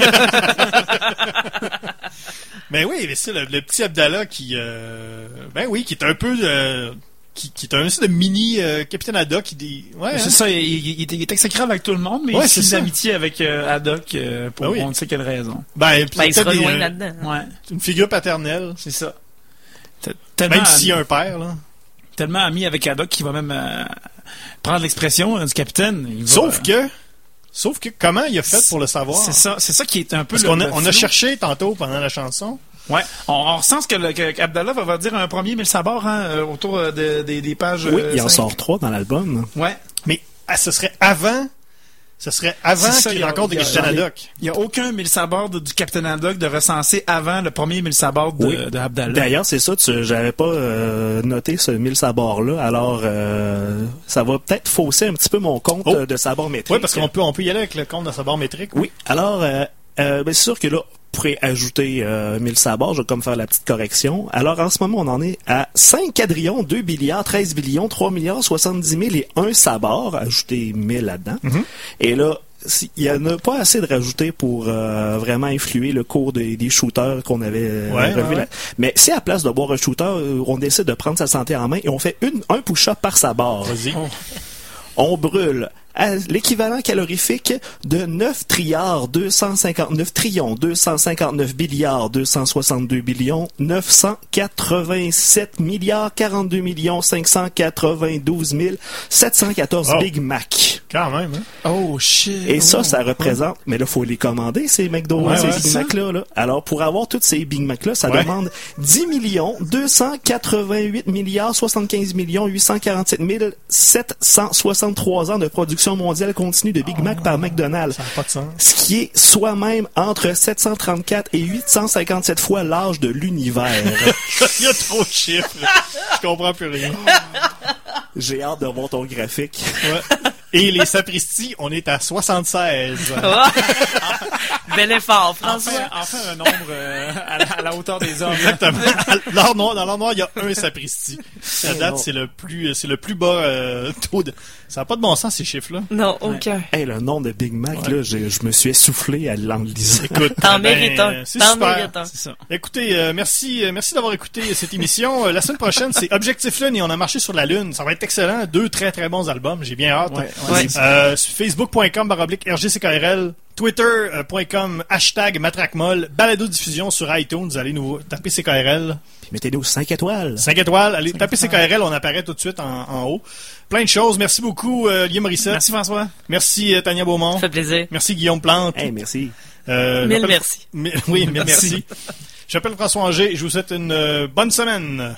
Mais oui, mais c'est le, le petit Abdallah qui, euh, ben oui, qui est un peu, euh, qui, qui est un espèce de mini euh, capitaine Haddock qui ouais, hein. C'est ça, il, il- il est- il est exécrable avec tout le monde, mais Ouais, il c'est d'amitié avec euh, Haddock euh, pour Ben oui. on ne sait quelle raison. Ben, Ben, il se rejoint là-dedans. Ouais, une figure paternelle, c'est ça. Même s'il y a un père, là. tellement ami avec Haddock qu'il va même euh, prendre l'expression euh, du capitaine. Il va- Sauf que, sauf que, comment il a fait pour le savoir? C'est ça, c'est ça qui est un peu Parce le- qu'on a, le on a cherché tantôt pendant la chanson. Ouais, on, on ressent ce que, le, que Abdallah va, dire un premier mille sabords hein, euh, autour euh, de- des- des pages. Oui, euh, il en cinq. sort trois dans l'album. Ouais, Mais ah, ce serait avant, ce serait avant qu'il il y a- rencontre y a- Haddock. il y a aucun mille sabords de- du Capitaine Haddock de recenser avant le premier mille sabords de, Oui. de Abdallah. D'ailleurs, c'est ça, tu- j'avais pas euh, noté ce 1000 sabords-là, alors euh, ça va peut-être fausser un petit peu mon compte Oh. euh, de sabords métriques. Oui, parce qu'on peut, on peut y aller avec le compte de sa barre métrique. Oui, alors, euh, euh, ben, c'est sûr que là, pourrez ajouter euh, 1000 sabords, je vais comme faire la petite correction. Alors en ce moment, on en est à 5 quadrillions, 2 milliards, 13 billions, 3 milliards, 70 000 et 1 sabord. Ajoutez 1000 là-dedans. Et là, il y en a pas assez de rajouter pour euh, vraiment influer le cours des, des shooters qu'on avait euh, Ouais, revu ouais, là. Mais si à place de boire un shooter, euh, on décide de prendre sa santé en main et on fait une, un push-up par sabord on brûle à l'équivalent calorifique de 9 trilliards 259 trillions 259 billiards 262 billions 987 milliards 42 millions 592 714 Oh. Big Mac. Quand même, hein? Oh, shit. Et ça, Oh. ça représente, mais là, faut les commander, ces McDo, Ouais, ces ouais, Big Mac-là. là. Alors, pour avoir toutes ces Big Mac-là, ça Ouais. demande 10 millions 288 milliards 75 millions 847 763 ans de production mondiale continue de Big Mac par McDonald's. Ça n'a pas de sens. Ce qui est soi-même entre 734 et 857 fois l'âge de l'univers. Il y a trop de chiffres. Je comprends plus rien. J'ai hâte de voir ton graphique. Ouais. Et les sapristis, on est à 76. Bel effort, Enfin, François. enfin un nombre euh, à, la, à la hauteur des hommes. Exactement. Noir, dans l'art noir, il y a un sapristi. Oh date, c'est le plus, c'est le plus bas euh, taux de. Ça n'a pas de bon sens ces chiffres-là. Non, aucun. Hey, le nom de Big Mac, là, j'ai- je me suis essoufflé à lisant. Écoute, T'en ben, mérites un. C'est T'en super. mérites un. C'est ça. Écoutez, euh, merci, euh, merci d'avoir écouté cette émission. Euh, la semaine prochaine, c'est Objectif Lune et on a marché sur la Lune. Ça va être excellent. Deux très très bons albums. J'ai bien hâte. Ouais. Euh, sur Facebook.com baroblique RGCKRL, Twitter.com hashtag matraquemol, balado diffusion sur iTunes. Allez nous taper CKRL. Puis mettez-nous 5 étoiles. 5 étoiles. Allez taper CKRL, on apparaît tout de suite en, en haut. Plein de choses. Merci beaucoup, euh, Guillaume Morissette. Merci François. Merci, euh, Tania Beaumont. Ça fait plaisir. Merci, Guillaume Plante. Hey, merci. Euh, Mille merci. Oui, mille merci. J'appelle François Angers. Je vous souhaite une euh, bonne semaine.